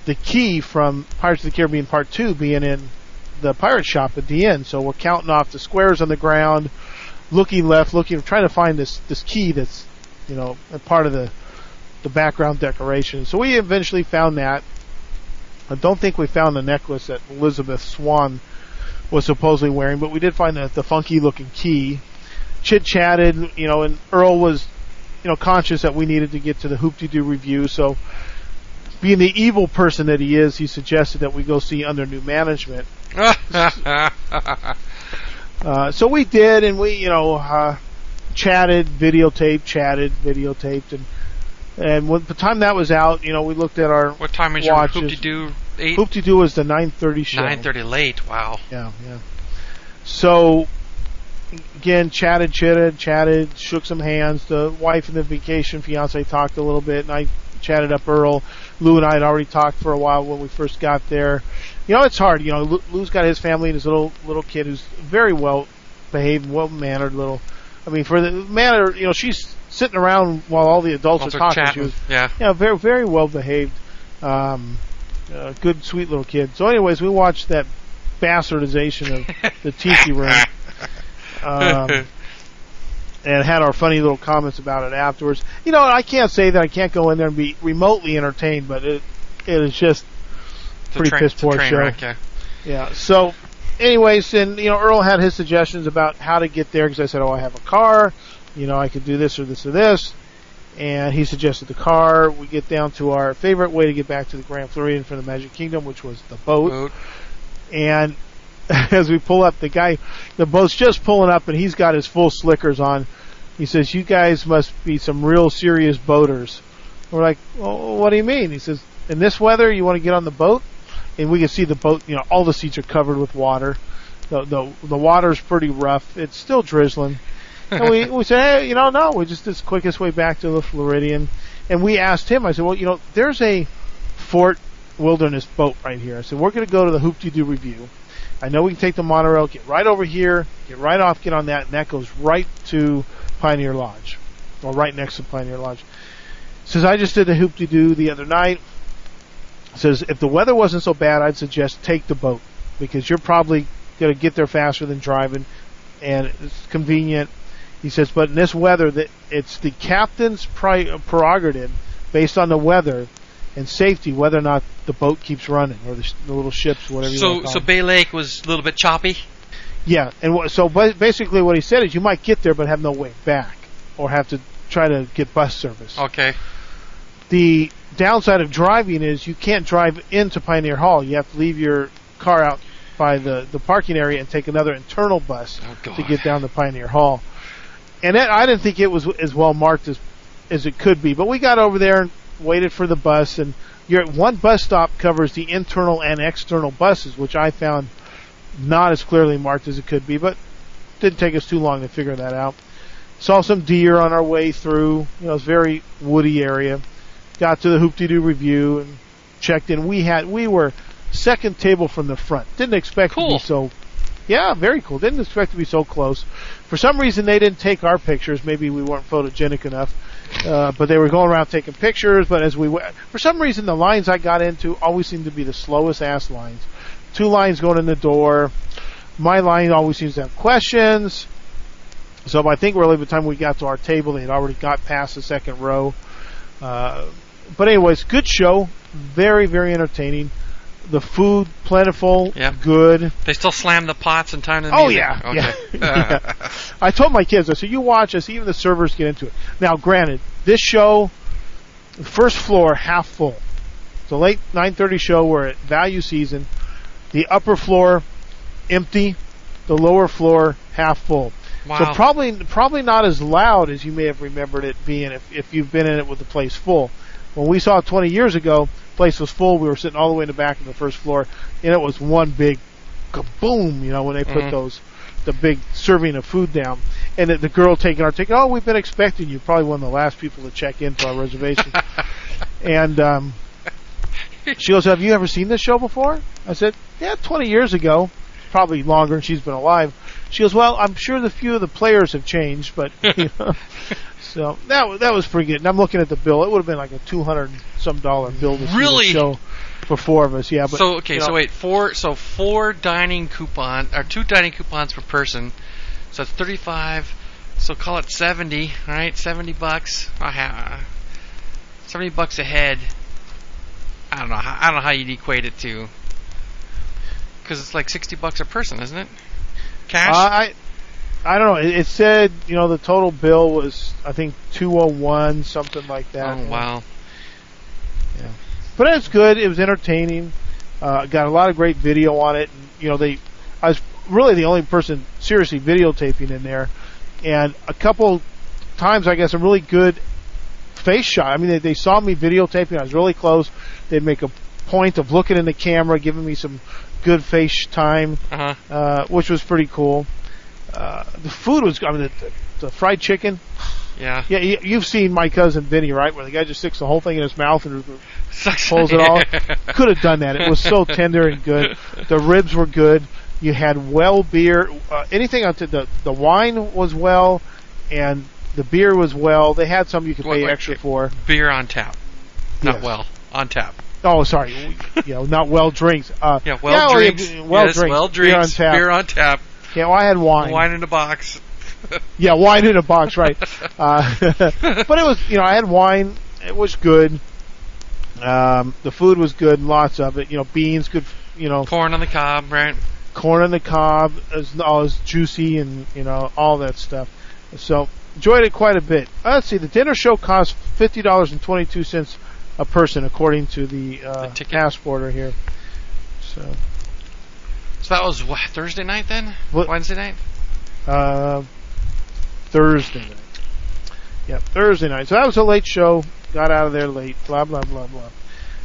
the key from Pirates of the Caribbean Part Two being in the pirate shop at the end. So we're counting off the squares on the ground, looking left, looking, trying to find this this key that's you know part of the the background decoration. So we eventually found that. I don't think we found the necklace that Elizabeth Swann was supposedly wearing, but we did find the, the funky looking key. Chit chatted, you know, and Earl was, you know, conscious that we needed to get to the Hoop-Dee-Doo review, so being the evil person that he is, he suggested that we go see under new management. Uh, so we did, and we, you know, uh, chatted, videotaped, chatted, videotaped, and and when the time that was out, you know, we looked at our what time is your hoop doo? Eight. Hoop-Dee-Doo was the 9:30 show. Nine thirty late. Wow. Yeah, yeah. So again, chatted, chatted, chatted, shook some hands. The wife and the vacation fiance talked a little bit, and I chatted up Earl. Lou and I had already talked for a while when we first got there. You know, it's hard. You know, Lou- Lou's got his family and his little little kid who's very well behaved, well mannered little. I mean, for the manner, you know, she's sitting around while all the adults Also are talking. She chatting. was Yeah. yeah, very very well behaved. Um, uh, good, sweet little kid. So, anyways, we watched that bastardization of the Tiki room, um, and had our funny little comments about it afterwards. You know, I can't say that I can't go in there and be remotely entertained, but it it is just It's pretty train- piss poor show. wreck, yeah. yeah. So, anyways, and you know, Earl had his suggestions about how to get there because I said, "Oh, I have a car. You know, I could do this or this or this." And he suggested the car. We get down to our favorite way to get back to the Grand Floridian from the Magic Kingdom, which was the boat. Boat. And as we pull up, the guy, the boat's just pulling up, and he's got his full slickers on. He says, "You guys must be some real serious boaters." We're like, oh, "What do you mean?" He says, "In this weather, you want to get on the boat?" And we can see the boat. You know, all the seats are covered with water. The the the water's pretty rough. It's still drizzling. and we we said, "Hey, you know, no, we're just this quickest way back to the Floridian." And we asked him. I said, "Well, you know, there's a Fort Wilderness boat right here." I said, "We're going to go to the Hoop Doo review." I know we can take the monorail, get right over here, get right off, get on that, and that goes right to Pioneer Lodge, or right next to Pioneer Lodge. Says I just did a hoop de doo the other night. Says if the weather wasn't so bad, I'd suggest take the boat because you're probably going to get there faster than driving, and it's convenient. He says, but in this weather, that it's the captain's prerogative, based on the weather and safety, whether or not the boat keeps running or the, the little ships, whatever you So want to call so them. Bay Lake was a little bit choppy. Yeah, and so ba- basically what he said is you might get there but have no way back, or have to try to get bus service. Okay. The downside of driving is you can't drive into Pioneer Hall. You have to leave your car out by the, the parking area and take another internal bus Oh to get down to Pioneer Hall. And that, I didn't think it was as well marked as as it could be, but we got over there and waited for the bus, and your one bus stop covers the internal and external buses, which I found not as clearly marked as it could be, but didn't take us too long to figure that out. Saw some deer on our way through. You know, it's very woody area. Got to the Hoop Doo review and checked in. We had we were second table from the front. Didn't expect to be so. Yeah, very cool. Didn't expect to be so close. For some reason, they didn't take our pictures. Maybe we weren't photogenic enough. Uh, but they were going around taking pictures. But as we went, for some reason, the lines I got into always seemed to be the slowest ass lines. Two lines going in the door. My line always seems to have questions. So I think really by the time we got to our table, they had already got past the second row. Uh, but anyways, good show, very very entertaining. The food plentiful, Yeah. good. They still slam the pots in time to the Oh music? yeah, Okay. yeah. yeah. Uh. I told my kids, I said, you watch this. Even the servers get into it. Now, granted, this show, the first floor half full. It's a late 9:30 show. We're at value season. The upper floor empty. The lower floor half full. wow. So probably probably not as loud as you may have remembered it being if, if you've been in it with the place full. When we saw it 20 years ago, place was full. We were sitting all the way in the back of the first floor, and it was one big kaboom. You know when they put Mhm. those the big serving of food down, and the, the girl taking our ticket. Oh, we've been expecting you. Probably one of the last people to check in for our reservation. and um, she goes, "Have you ever seen this show before?" I said, "Yeah, 20 years ago, probably longer. And she's been alive." She goes, "Well, I'm sure the few of the players have changed, but." You know. So that was that was pretty good. And I'm looking at the bill. It would have been like a 200 some dollar bill to see Really? the show for four of us. Yeah, but so okay, you so wait, four so four dining coupon or two dining coupons per person. So it's thirty five. So call it seventy, right? Seventy bucks. Ha- seventy bucks a head. I don't know. How, I don't know how you'd equate it to. Because it's like sixty bucks a person, isn't it? Cash. Uh, I I don't know. It, it said you know the total bill was I think 201 something like that. oh wow. Yeah, but it's good. It was entertaining. Uh, got a lot of great video on it. And, you know, they, I was really the only person seriously videotaping in there. And a couple times I guess a really good face shot. I mean, they, they saw me videotaping. I was really close. They'd make a point of looking in the camera, giving me some good face time, Uh huh. uh, which was pretty cool. Uh, the food was, I mean, the, the, the fried chicken. Yeah. Yeah, you, you've seen my cousin Vinny, right? Where the guy just sticks the whole thing in his mouth and Sucks. pulls it all. Could have done that. It was so tender and good. The ribs were good. You had well beer. Uh, anything up to the the wine was well, and the beer was well. They had some you could What, pay like- extra for. Beer on tap. Not Yes. well. On tap. Oh, sorry. you know, not well drinks. Uh, Yeah, well well, drinks. well yes, drinks. well Beer on drinks. tap. Beer on tap. Yeah, well, I had wine. Wine in a box. Yeah, wine in a box, right? Uh, but it was, you know, I had wine. It was good. Um, the food was good, lots of it. You know, beans, good. You know, Corn on the cob, right? corn on the cob, is all is juicy and you know all that stuff. So enjoyed it quite a bit. Uh, let's see, the dinner show cost fifty dollars and twenty two cents a person, according to the, uh, The ticket. passporter here. So So that was what, Thursday night then? What- Wednesday night? uh, Thursday night. Yep, Thursday night. So that was a late show. Got out of there late. Blah blah blah blah.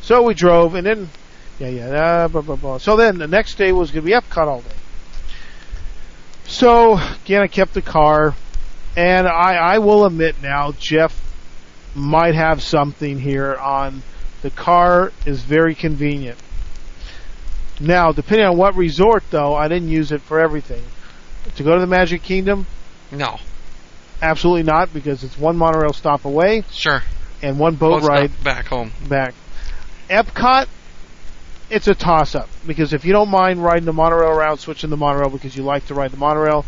So we drove, and then yeah yeah blah blah blah. So then the next day was going to be Epcot all day. So again, I kept the car, and I I will admit now, Jeff might have something here on the car is very convenient. Now, depending on what resort though, I didn't use it for everything. To go to the Magic Kingdom, No. absolutely not because it's one monorail stop away Sure. and one boat ride back home. back. Epcot, it's a toss up because if you don't mind riding the monorail around, switching the monorail because you like to ride the monorail,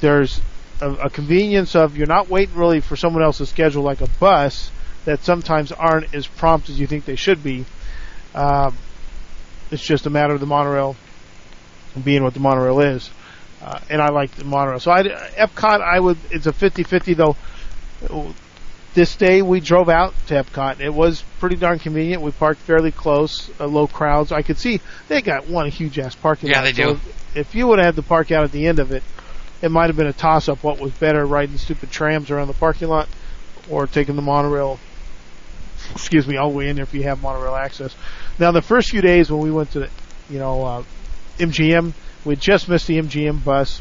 there's a, a convenience of you're not waiting really for someone else's schedule like a bus that sometimes aren't as prompt as you think they should be. Um, it's just a matter of the monorail being what the monorail is. Uh, and I like the monorail. So I, Epcot, I would, it's a 50-50 though this day we drove out to Epcot. It was pretty darn convenient. We parked fairly close, uh, low crowds. I could see they got one huge ass parking Yeah, lot. Yeah, they So do. if you would have had to park out at the end of it, it might have been a toss up. What was better, riding stupid trams around the parking lot, or taking the monorail? Excuse me, all the way in there if you have monorail access. Now the first few days when we went to, the, you know, uh, MGM, we just missed the MGM bus.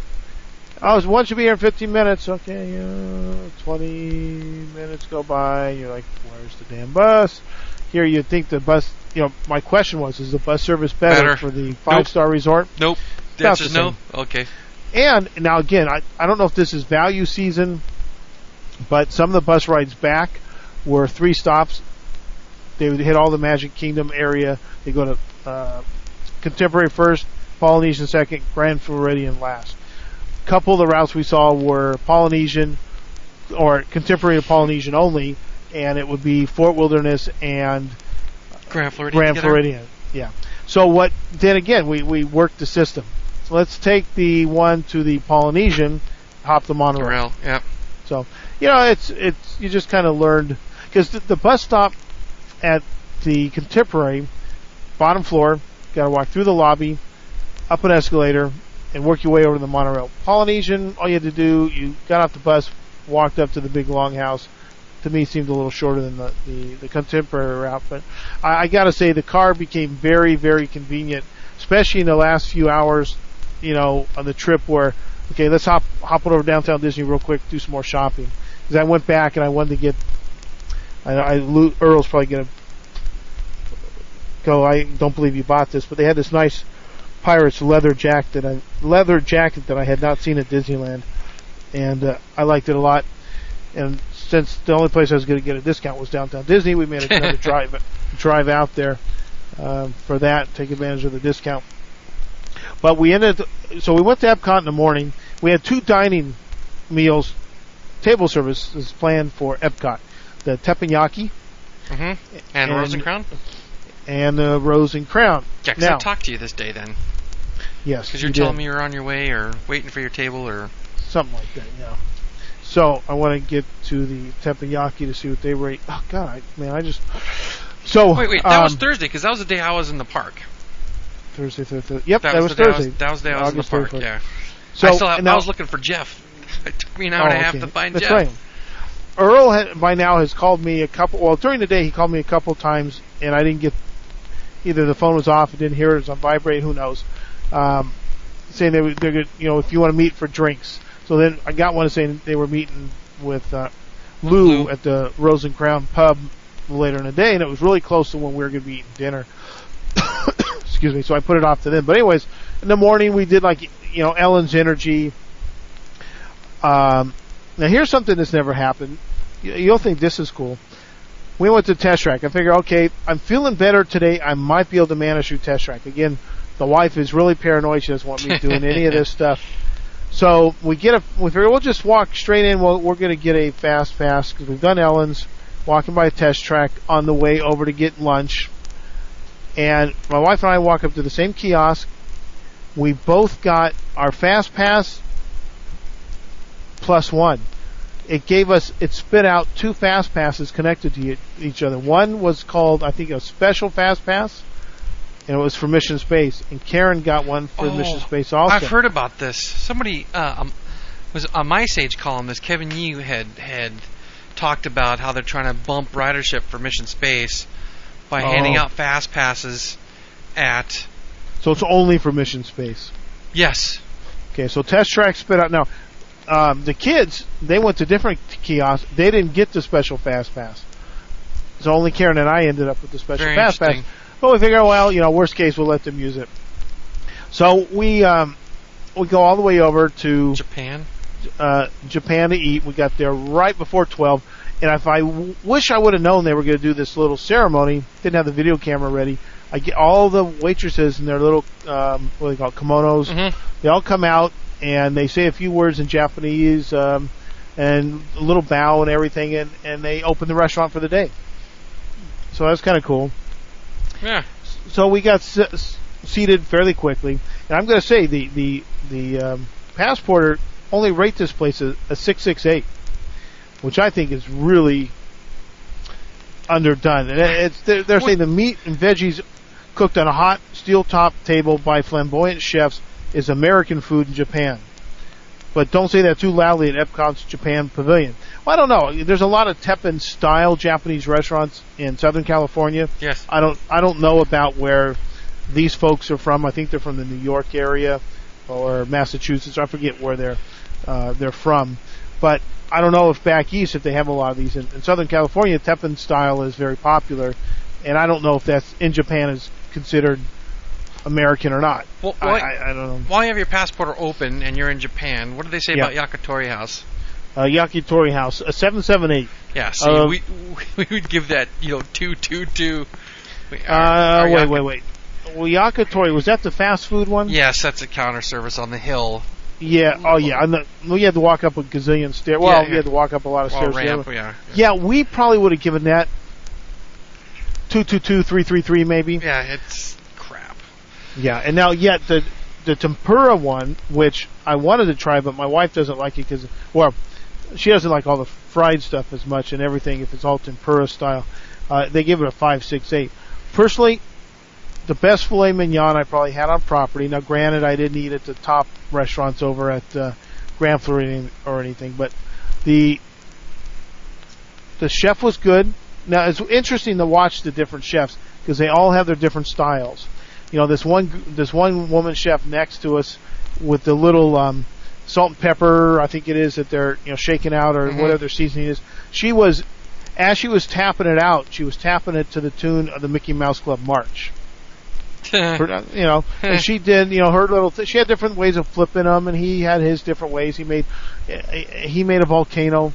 I was once you be here in 15 minutes. Okay, uh, 20 minutes go by. You're like, where's the damn bus? Here, you'd think the bus. You know, my question was, is the bus service better, Better. for the five star resort? Nope. The About answer's the no? Okay. And now again, I, I don't know if this is value season, but some of the bus rides back were three stops. They would hit all the Magic Kingdom area. They go to uh, Contemporary first, Polynesian second, Grand Floridian last. A couple of the routes we saw were Polynesian or contemporary Polynesian only, and it would be Fort Wilderness and Grand Floridian. Grand? Floridian. Yeah. So what? Then again, we we worked the system. So let's take the one to the Polynesian, hop the monorail. Rail. Yep. So you know, it's it's you just kind of learned because the, the bus stop at the Contemporary, bottom floor, got to walk through the lobby, up an escalator, and work your way over to the monorail. Polynesian, all you had to do, you got off the bus, walked up to the big longhouse. To me, seemed a little shorter than the the, the Contemporary route, but I, I got to say the car became very very convenient, especially in the last few hours. You know, on the trip where okay, let's hop hop over downtown Disney real quick, do some more shopping. Because I went back and I wanted to get. I, I Earl's probably gonna go. I don't believe you bought this, but they had this nice Pirates leather jacket. I leather jacket that I had not seen at Disneyland, and uh, I liked it a lot. And since the only place I was going to get a discount was downtown Disney, we made another drive drive out there um, for that, take advantage of the discount. But we ended, so we went to Epcot in the morning. We had two dining meals, table service is planned for Epcot. The teppanyaki Mm-hmm. And, And- Rose and Crown. and the Rose and Crown. Yeah, 'cause now- I talked to you this day then. Yes, Because you're you telling did. me you're on your way or waiting for your table or. something like that. Yeah. So I want to get to the teppanyaki to see what they rate. Oh God, man, I just so Wait, wait. That was um, Thursday because that was the day I was in the park. Thursday, Thursday. Yep, that, That, was, I Thursday. That was the day I was August in the park. 31st. Yeah. So I still have, and I was looking for Jeff. It took me an hour oh, and a half okay. to find That's Jeff. right. Earl had, by now has called me a couple. Well, during the day he called me a couple times, and I didn't get either the phone was off, I didn't hear it, it was on vibrate. Who knows? Um, saying they were they're good, you know if you want to meet for drinks. So then I got one saying they were meeting with uh, Lou Lou. at the Rose and Crown pub later in the day, and it was really close to when we were going to be eating dinner. Excuse me. So I put it off to them. But anyways, in the morning we did like you know Ellen's Energy. Um, now here's something that's never happened. You- You'll think this is cool. We went to test track. I figure, okay, I'm feeling better today. I might be able to manage through test track. Again, the wife is really paranoid. She doesn't want me doing any of this stuff. So we get a. We figure we'll just walk straight in. We'll, we're going to get a fast pass because we've done Ellen's. Walking by a test track on the way over to get lunch, and my wife and I walk up to the same kiosk. We both got our fast pass plus one. It gave us, it spit out two fast passes connected to each other. One was called, I think, a special fast pass, and it was for Mission Space. And Karen got one for Oh, Mission Space also. I've heard about this. Somebody uh, um, was on my MiceAge columnist Kevin Yee had had talked about how they're trying to bump ridership for Mission Space by handing Oh. out fast passes at so it's only for Mission Space. yes Okay, so Test Track spit out. Now, um, the kids, they went to different kiosks. They didn't get the special fast pass. So only Karen and I ended up with the special very fast pass. But we figure, well, you know, worst case, we'll let them use it. So we um, we go all the way over to Japan. uh, Japan to eat. We got there right before 12. And if I w- wish I would have known they were going to do this little ceremony, didn't have the video camera ready. I get all the waitresses in their little um, what do they call it, kimonos. Mhm. They all come out and they say a few words in Japanese um, and a little bow and everything, and and they open the restaurant for the day. So that's kind of cool Yeah. so we got s- seated fairly quickly, and I'm going to say the the the um, passporter only rate this place a, a six six eight, which I think is really underdone. And it's they're, they're saying the meat and veggies cooked on a hot steel top table by flamboyant chefs is American food in Japan. But don't say that too loudly at Epcot's Japan Pavilion. Well, I don't know. There's a lot of Teppan style Japanese restaurants in Southern California. Yes. I don't I don't know about where these folks are from. I think they're from the New York area or Massachusetts. I forget where they're uh, they're from, but I don't know if back east if they have a lot of these. In, in Southern California, Teppan style is very popular, and I don't know if that's in Japan is considered American or not. Well, I, why- I, I don't know. while you have your passport open and you're in Japan, what do they say Yeah. about Yakitori House? Uh, Yakitori House, a seven seven eight. Yeah, see, Uh, we we would give that you know two two two. Uh, our- wait, Yaki- wait, wait. Well, Yakitori was that the fast food one? Yes, that's a counter service on the hill. Yeah. Oh, yeah. And the, we had to walk up a gazillion stairs. Well, Yeah, we had to walk up a lot of stairs. ramp, Yeah. yeah. Yeah, we probably would have given that two two two three three three maybe. Yeah, it's. Yeah, and now yet the the tempura one, which I wanted to try, but my wife doesn't like it because, well, she doesn't like all the fried stuff as much and everything. If it's all tempura style, uh, they give it a five six eight. Personally, the best filet mignon I probably had on property. Now, granted, I didn't eat at the top restaurants over at uh, Grand Floridian or anything, but the the chef was good. Now it's interesting to watch the different chefs because they all have their different styles. You know, this one this one woman chef next to us with the little um, salt and pepper, I think it is that they're you know shaking out or Mhm. whatever their seasoning is. She was as she was tapping it out, she was tapping it to the tune of the Mickey Mouse Club March. Her- you know, and she did, you know, her little. Th- she had different ways of flipping them, and he had his different ways. He made, he made a volcano,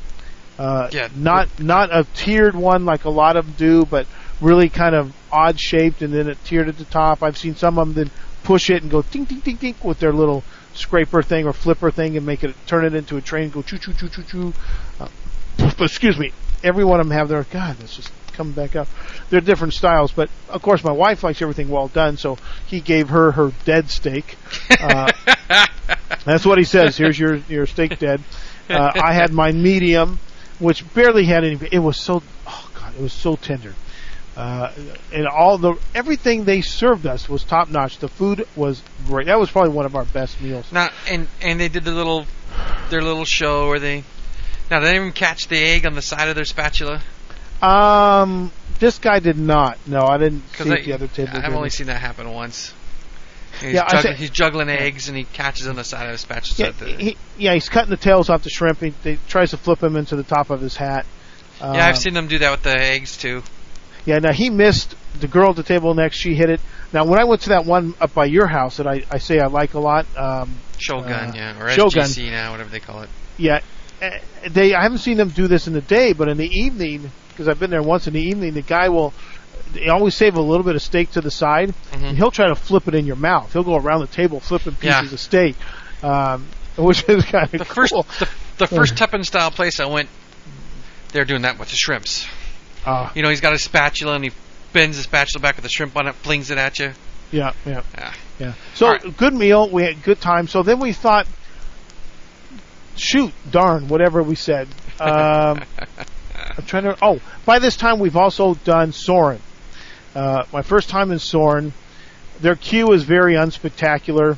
uh, Yeah. not not a tiered one like a lot of them do, but really kind of odd shaped, and then it tiered at the top. I've seen some of them then push it and go ding ding ding ding with their little scraper thing or flipper thing and make it turn it into a train, go choo choo choo choo choo. Uh, excuse me, every one of them have their God. This just coming back up. They're different styles, but of course my wife likes everything well done, so he gave her her dead steak. Uh, that's what he says. Here's your your steak dead. Uh, I had my medium, which barely had any. It was so oh god, it was so tender. Uh, and all the everything they served us was top notch. The food was great. That was probably one of our best meals. Now, and and they did the little their little show where they now they didn't even catch the egg on the side of their spatula Um, this guy did not. No, I didn't see because the other table. I've only it. seen that happen once. He's, Yeah, juggling, said- he's juggling eggs and he catches on the side of his spatula. Yeah, so that the- he, yeah, he's cutting the tails off the shrimp. He, he tries to flip him into the top of his hat. yeah, I've Um, seen them do that with the eggs too. Yeah, now he missed the girl at the table next. She hit it. Now, when I went to that one up by your house that I, I say I like a lot, um, Shogun, uh, yeah, or Shogun. SGC now, whatever they call it. yeah, eh, they I haven't seen them do this in the day, but in the evening, because I've been there once in the evening, the guy will. They always save a little bit of steak to the side, Mhm. and he'll try to flip it in your mouth. He'll go around the table flipping pieces Yeah. of steak, um, which is kind of The cool. first the, the first Teppan style place I went, they're doing that with the shrimps. Uh, You know, he's got a spatula and he bends the spatula back with the shrimp on it, flings it at you. yeah, yeah. Yeah. Yeah. So right. good meal. We had good time. So then we thought, shoot, darn, whatever we said. Um, I'm trying to. Oh, by this time we've also done Soarin'. Uh, my first time in Soarin'. Their queue is very unspectacular.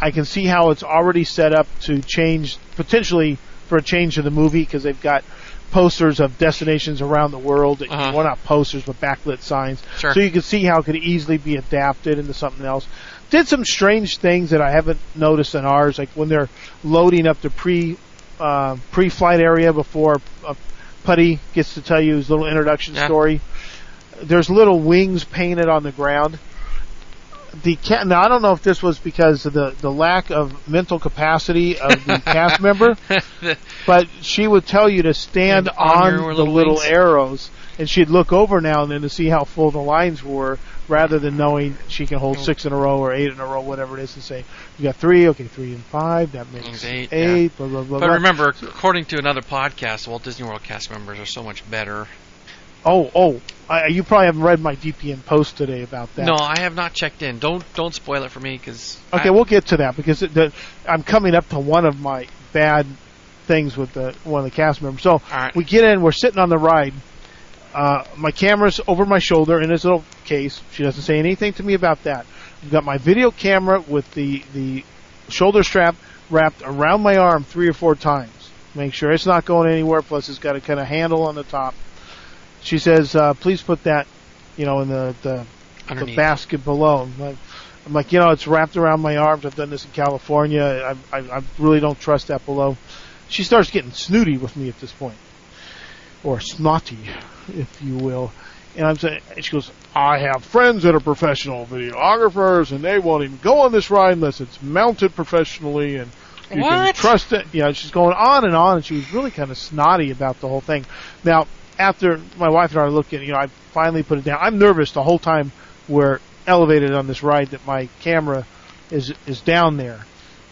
I can see how it's already set up to change potentially for a change of the movie because they've got posters of destinations around the world. Uh-huh. Well, not posters, but backlit signs. Sure. So you can see how it could easily be adapted into something else. Did some strange things that I haven't noticed in ours, like when they're loading up the pre uh, pre-flight area before uh, Puddy gets to tell you his little introduction Yeah. story. There's little wings painted on the ground. The ca- now I don't know if this was because of the the lack of mental capacity of the cast member, but she would tell you to stand And on on, the little wings. arrows, and she'd look over now and then to see how full the lines were, rather than knowing she can hold Oh. six in a row or eight in a row, whatever it is, and say you got three, okay, three and five, that makes Makes eight, eight, yeah. blah blah blah. But blah. remember, according to another podcast, Walt Disney World cast members are so much better. Oh oh, I, you probably haven't read my DPN post today about that. No, I have not checked in. Don't don't spoil it for me because Okay, we'll get to that because it, the, I'm coming up to one of my bad things with the one of the cast members. So right. we get in, we're sitting on the ride. Uh, my camera's over my shoulder in this little case. She doesn't say anything to me about that. I've got my video camera with the the shoulder strap wrapped around my arm three or four times. Make sure it's not going anywhere. Plus, it's got a kind of handle on the top. She says, uh, "Please put that, you know, in the the the basket below. I'm like, I'm like, you know, it's wrapped around my arms. I've done this in California. I, I, I really don't trust that below. She starts getting snooty with me at this point, or snotty, if you will. And I'm saying, and she goes, I have friends that are professional videographers, and they won't even go on this ride unless it's mounted professionally, and you can trust it. You know, she's going on and on, and she was really kind of snotty about the whole thing. Now, after my wife and I are looking, you know, I finally put it down. I'm nervous the whole time we're elevated on this ride that my camera is is down there.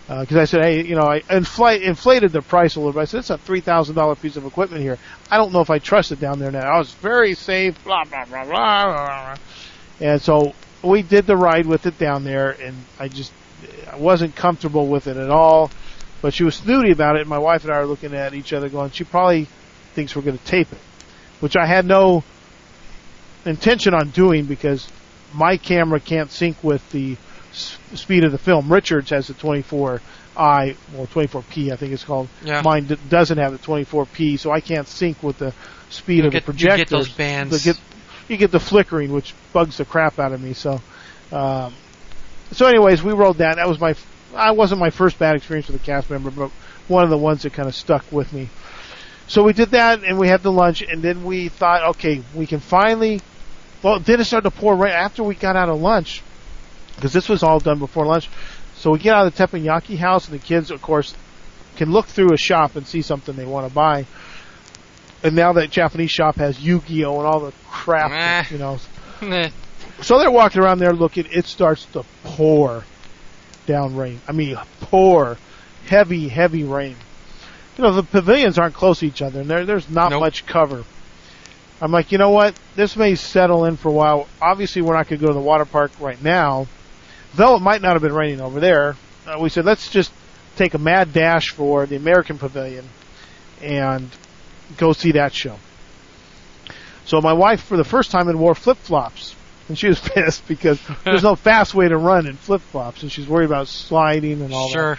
Uh, because I said, hey, you know, I inflate, inflated the price a little bit. I said, it's a three thousand dollar piece of equipment here. I don't know if I trust it down there now. I was very safe, blah blah blah blah. blah. And so we did the ride with it down there, and I just I wasn't comfortable with it at all. But she was snooty about it, and my wife and I are looking at each other, going, she probably thinks we're going to tape it, which I had no intention on doing because my camera can't sync with the s- speed of the film. Richards has the 24i well, 24p, I think it's called. Yeah. Mine d- doesn't have the 24p, so I can't sync with the speed You of get- the you projector. get those bands. You get, you get the flickering, which bugs the crap out of me. So, um, so anyways, we rolled that. That was my. I wasn't my first bad experience with a cast member, but one of the ones that kind of stuck with me. So we did that, and we had the lunch, and then we thought, okay, we can finally. Well, then it started to pour right after we got out of lunch, because this was all done before lunch. So we get out of the teppanyaki house, and the kids, of course, can look through a shop and see something they want to buy. And now that Japanese shop has Yu-Gi-Oh and all the crap, you know. So they're walking around there looking. It starts to pour down rain. I mean, pour heavy, heavy rain. You know, the pavilions aren't close to each other, and there, there's not Nope. much cover. I'm like, you know what? This may settle in for a while. Obviously, we're not going to go to the water park right now, though it might not have been raining over there. Uh, we said let's just take a mad dash for the American Pavilion and go see that show. So my wife, for the first time, had wore flip flops, and she was pissed because there's no fast way to run in flip flops, and she's worried about sliding and all that. Sure.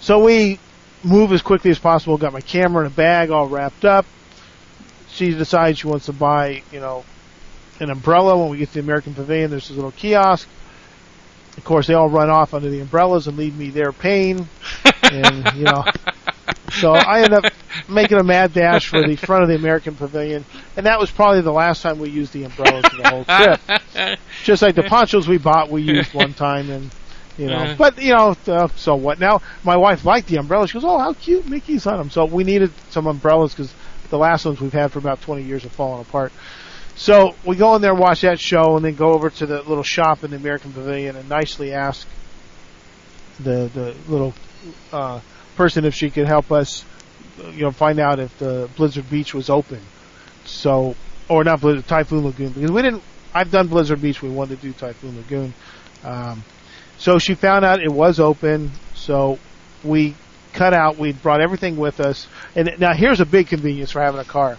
So we move as quickly as possible. Got my camera in a bag, all wrapped up. She decides she wants to buy, you know, an umbrella. When we get to the American Pavilion, there's this little kiosk. Of course, they all run off under the umbrellas and leave me there paying. And, you know, so I end up making a mad dash for the front of the American Pavilion, and that was probably the last time we used the umbrellas for the whole trip. Just like the ponchos we bought, we used one time, and you know. Uh-huh. But you know, uh, so what? Now my wife liked the umbrella. She goes, "Oh, how cute Mickey's on them." So we needed some umbrellas because the last ones we've had for about 20 years have fallen apart. So we go in there, watch that show, and then go over to the little shop in the American Pavilion and nicely ask the the little uh, person if she could help us, you know, find out if the Blizzard Beach was open. So, or not Blizzard, Typhoon Lagoon, because we didn't. I've done Blizzard Beach. We wanted to do Typhoon Lagoon. Um, so she found out it was open. So we cut out. We brought everything with us. And now here's a big convenience for having a car.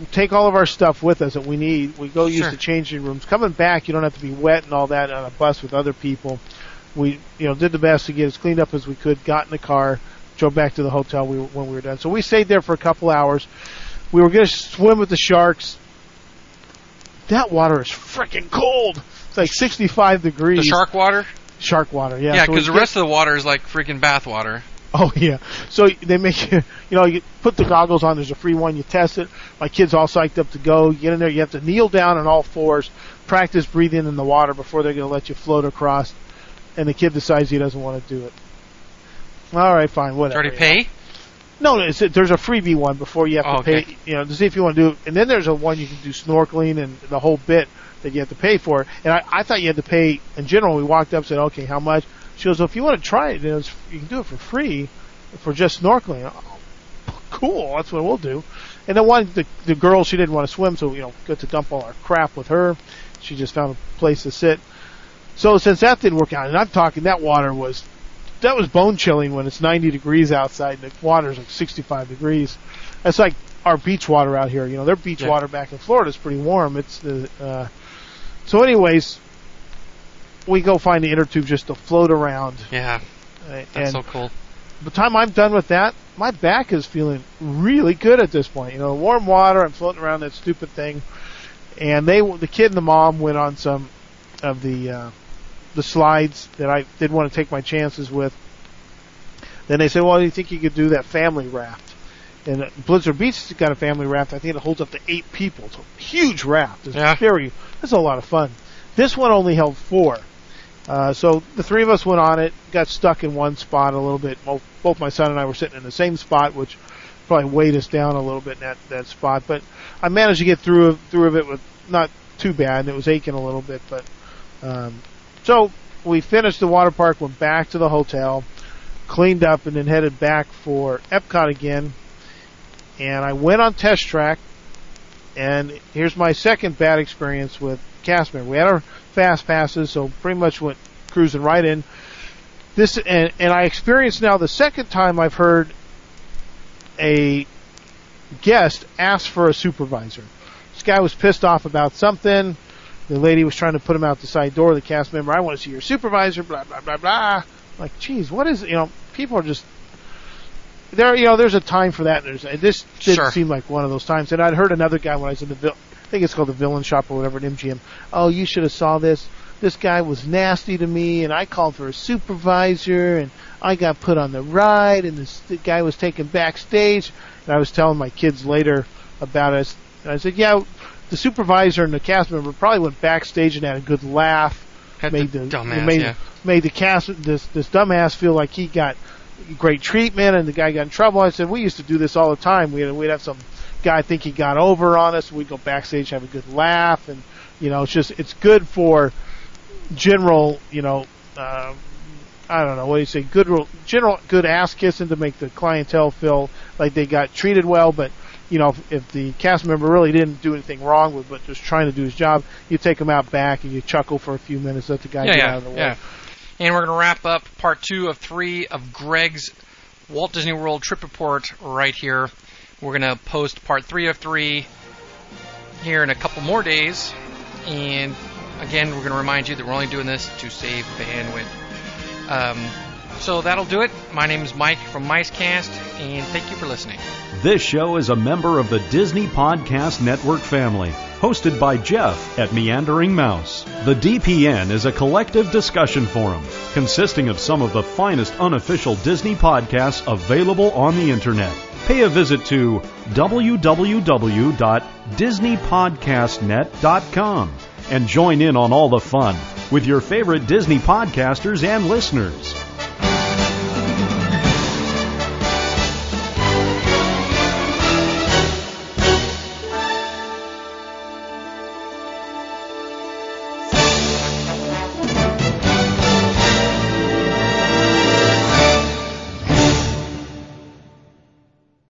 We take all of our stuff with us that we need. We go use Sure. the changing rooms. Coming back, you don't have to be wet and all that on a bus with other people. We, you know, did the best to get as cleaned up as we could. Got in the car, drove back to the hotel we, when we were done. So we stayed there for a couple hours. We were going to swim with the sharks. That water is freaking cold. It's like 65 degrees. The shark water? Shark water, yeah. Yeah, So because the rest of the water is like freaking bath water. Oh yeah. So they make you, you know, you put the goggles on. There's a free one. You test it. My kid's all psyched up to go. You get in there. You have to kneel down on all fours, practice breathing in the water before they're going to let you float across. And the kid decides he doesn't want to do it. All right, fine, whatever. you already pay? No, no, it's, there's a freebie one before you have Oh, to pay. okay. You know, to see if you want to do it. And then there's a one you can do snorkeling and the whole bit that you have to pay for. And I, I thought you had to pay in general. We walked up, and said, okay, how much? She goes, well, if you want to try it, you, know, it's, you can do it for free for just snorkeling. Oh, cool, that's what we'll do. And then one, the the girl, she didn't want to swim, so you know, got to dump all our crap with her. She just found a place to sit. So since that didn't work out, and I'm talking that water was that was bone chilling when it's 90 degrees outside and the water's like 65 degrees. That's like our beach water out here. You know, their beach Yeah. water back in Florida is pretty warm. It's the uh, so, anyways, we go find the inner tube just to float around. Yeah, that's and so cool. by the time I'm done with that, my back is feeling really good at this point. You know, warm water, I'm floating around that stupid thing, and they, the kid and the mom, went on some of the uh, the slides that I didn't want to take my chances with. Then they said, "Well, do you think you could do that family raft?" And Blizzard Beach has got a family raft. I think it holds up to eight people. It's a huge raft. It's Yeah. very. It's a lot of fun. This one only held four. Uh, so the three of us went on it, got stuck in one spot a little bit. Both, both my son and I were sitting in the same spot, which probably weighed us down a little bit in that, that spot. But I managed to get through through of it with not too bad. It was aching a little bit, but um, so we finished the water park, went back to the hotel, cleaned up, and then headed back for Epcot again. And I went on test track, and here's my second bad experience with cast member. We had our fast passes, so pretty much went cruising right in. This and and I experienced now the second time I've heard a guest ask for a supervisor. This guy was pissed off about something. The lady was trying to put him out the side door. The cast member, I want to see your supervisor. Blah blah blah blah. Like, geez, what is you know? People are just there. You know, there's a time for that. There's uh, this didn't Sure. seem like one of those times. And I'd heard another guy when I was in the vil- I think it's called the Villain Shop or whatever at MGM. Oh, you should have saw this. This guy was nasty to me, and I called for a supervisor, and I got put on the ride, and this the guy was taken backstage. And I was telling my kids later about it. And I said, yeah, the supervisor and the cast member probably went backstage and had a good laugh. Had made the the, dumbass, made, yeah. made the cast this this dumbass feel like he got great treatment, and the guy got in trouble. I said we used to do this all the time. We'd we'd have some guy think he got over on us. We'd go backstage, have a good laugh, and you know it's just it's good for general you know. Uh, I don't know what do you say. Good, general, good ass kissing to make the clientele feel like they got treated well. But you know, if, if the cast member really didn't do anything wrong with, but just trying to do his job, you take him out back and you chuckle for a few minutes, let the guy Yeah, get yeah, out of the way. yeah. And we're going to wrap up part two of three of Greg's Walt Disney World trip report right here. We're going to post part three of three here in a couple more days. And again, we're going to remind you that we're only doing this to save bandwidth. Um, so that'll do it. My name is Mike from Micecast, and thank you for listening. This show is a member of the Disney Podcast Network family, hosted by Jeff at Meandering Mouse. The DPN is a collective discussion forum consisting of some of the finest unofficial Disney podcasts available on the internet. Pay a visit to www.disneypodcastnet.com and join in on all the fun with your favorite Disney podcasters and listeners.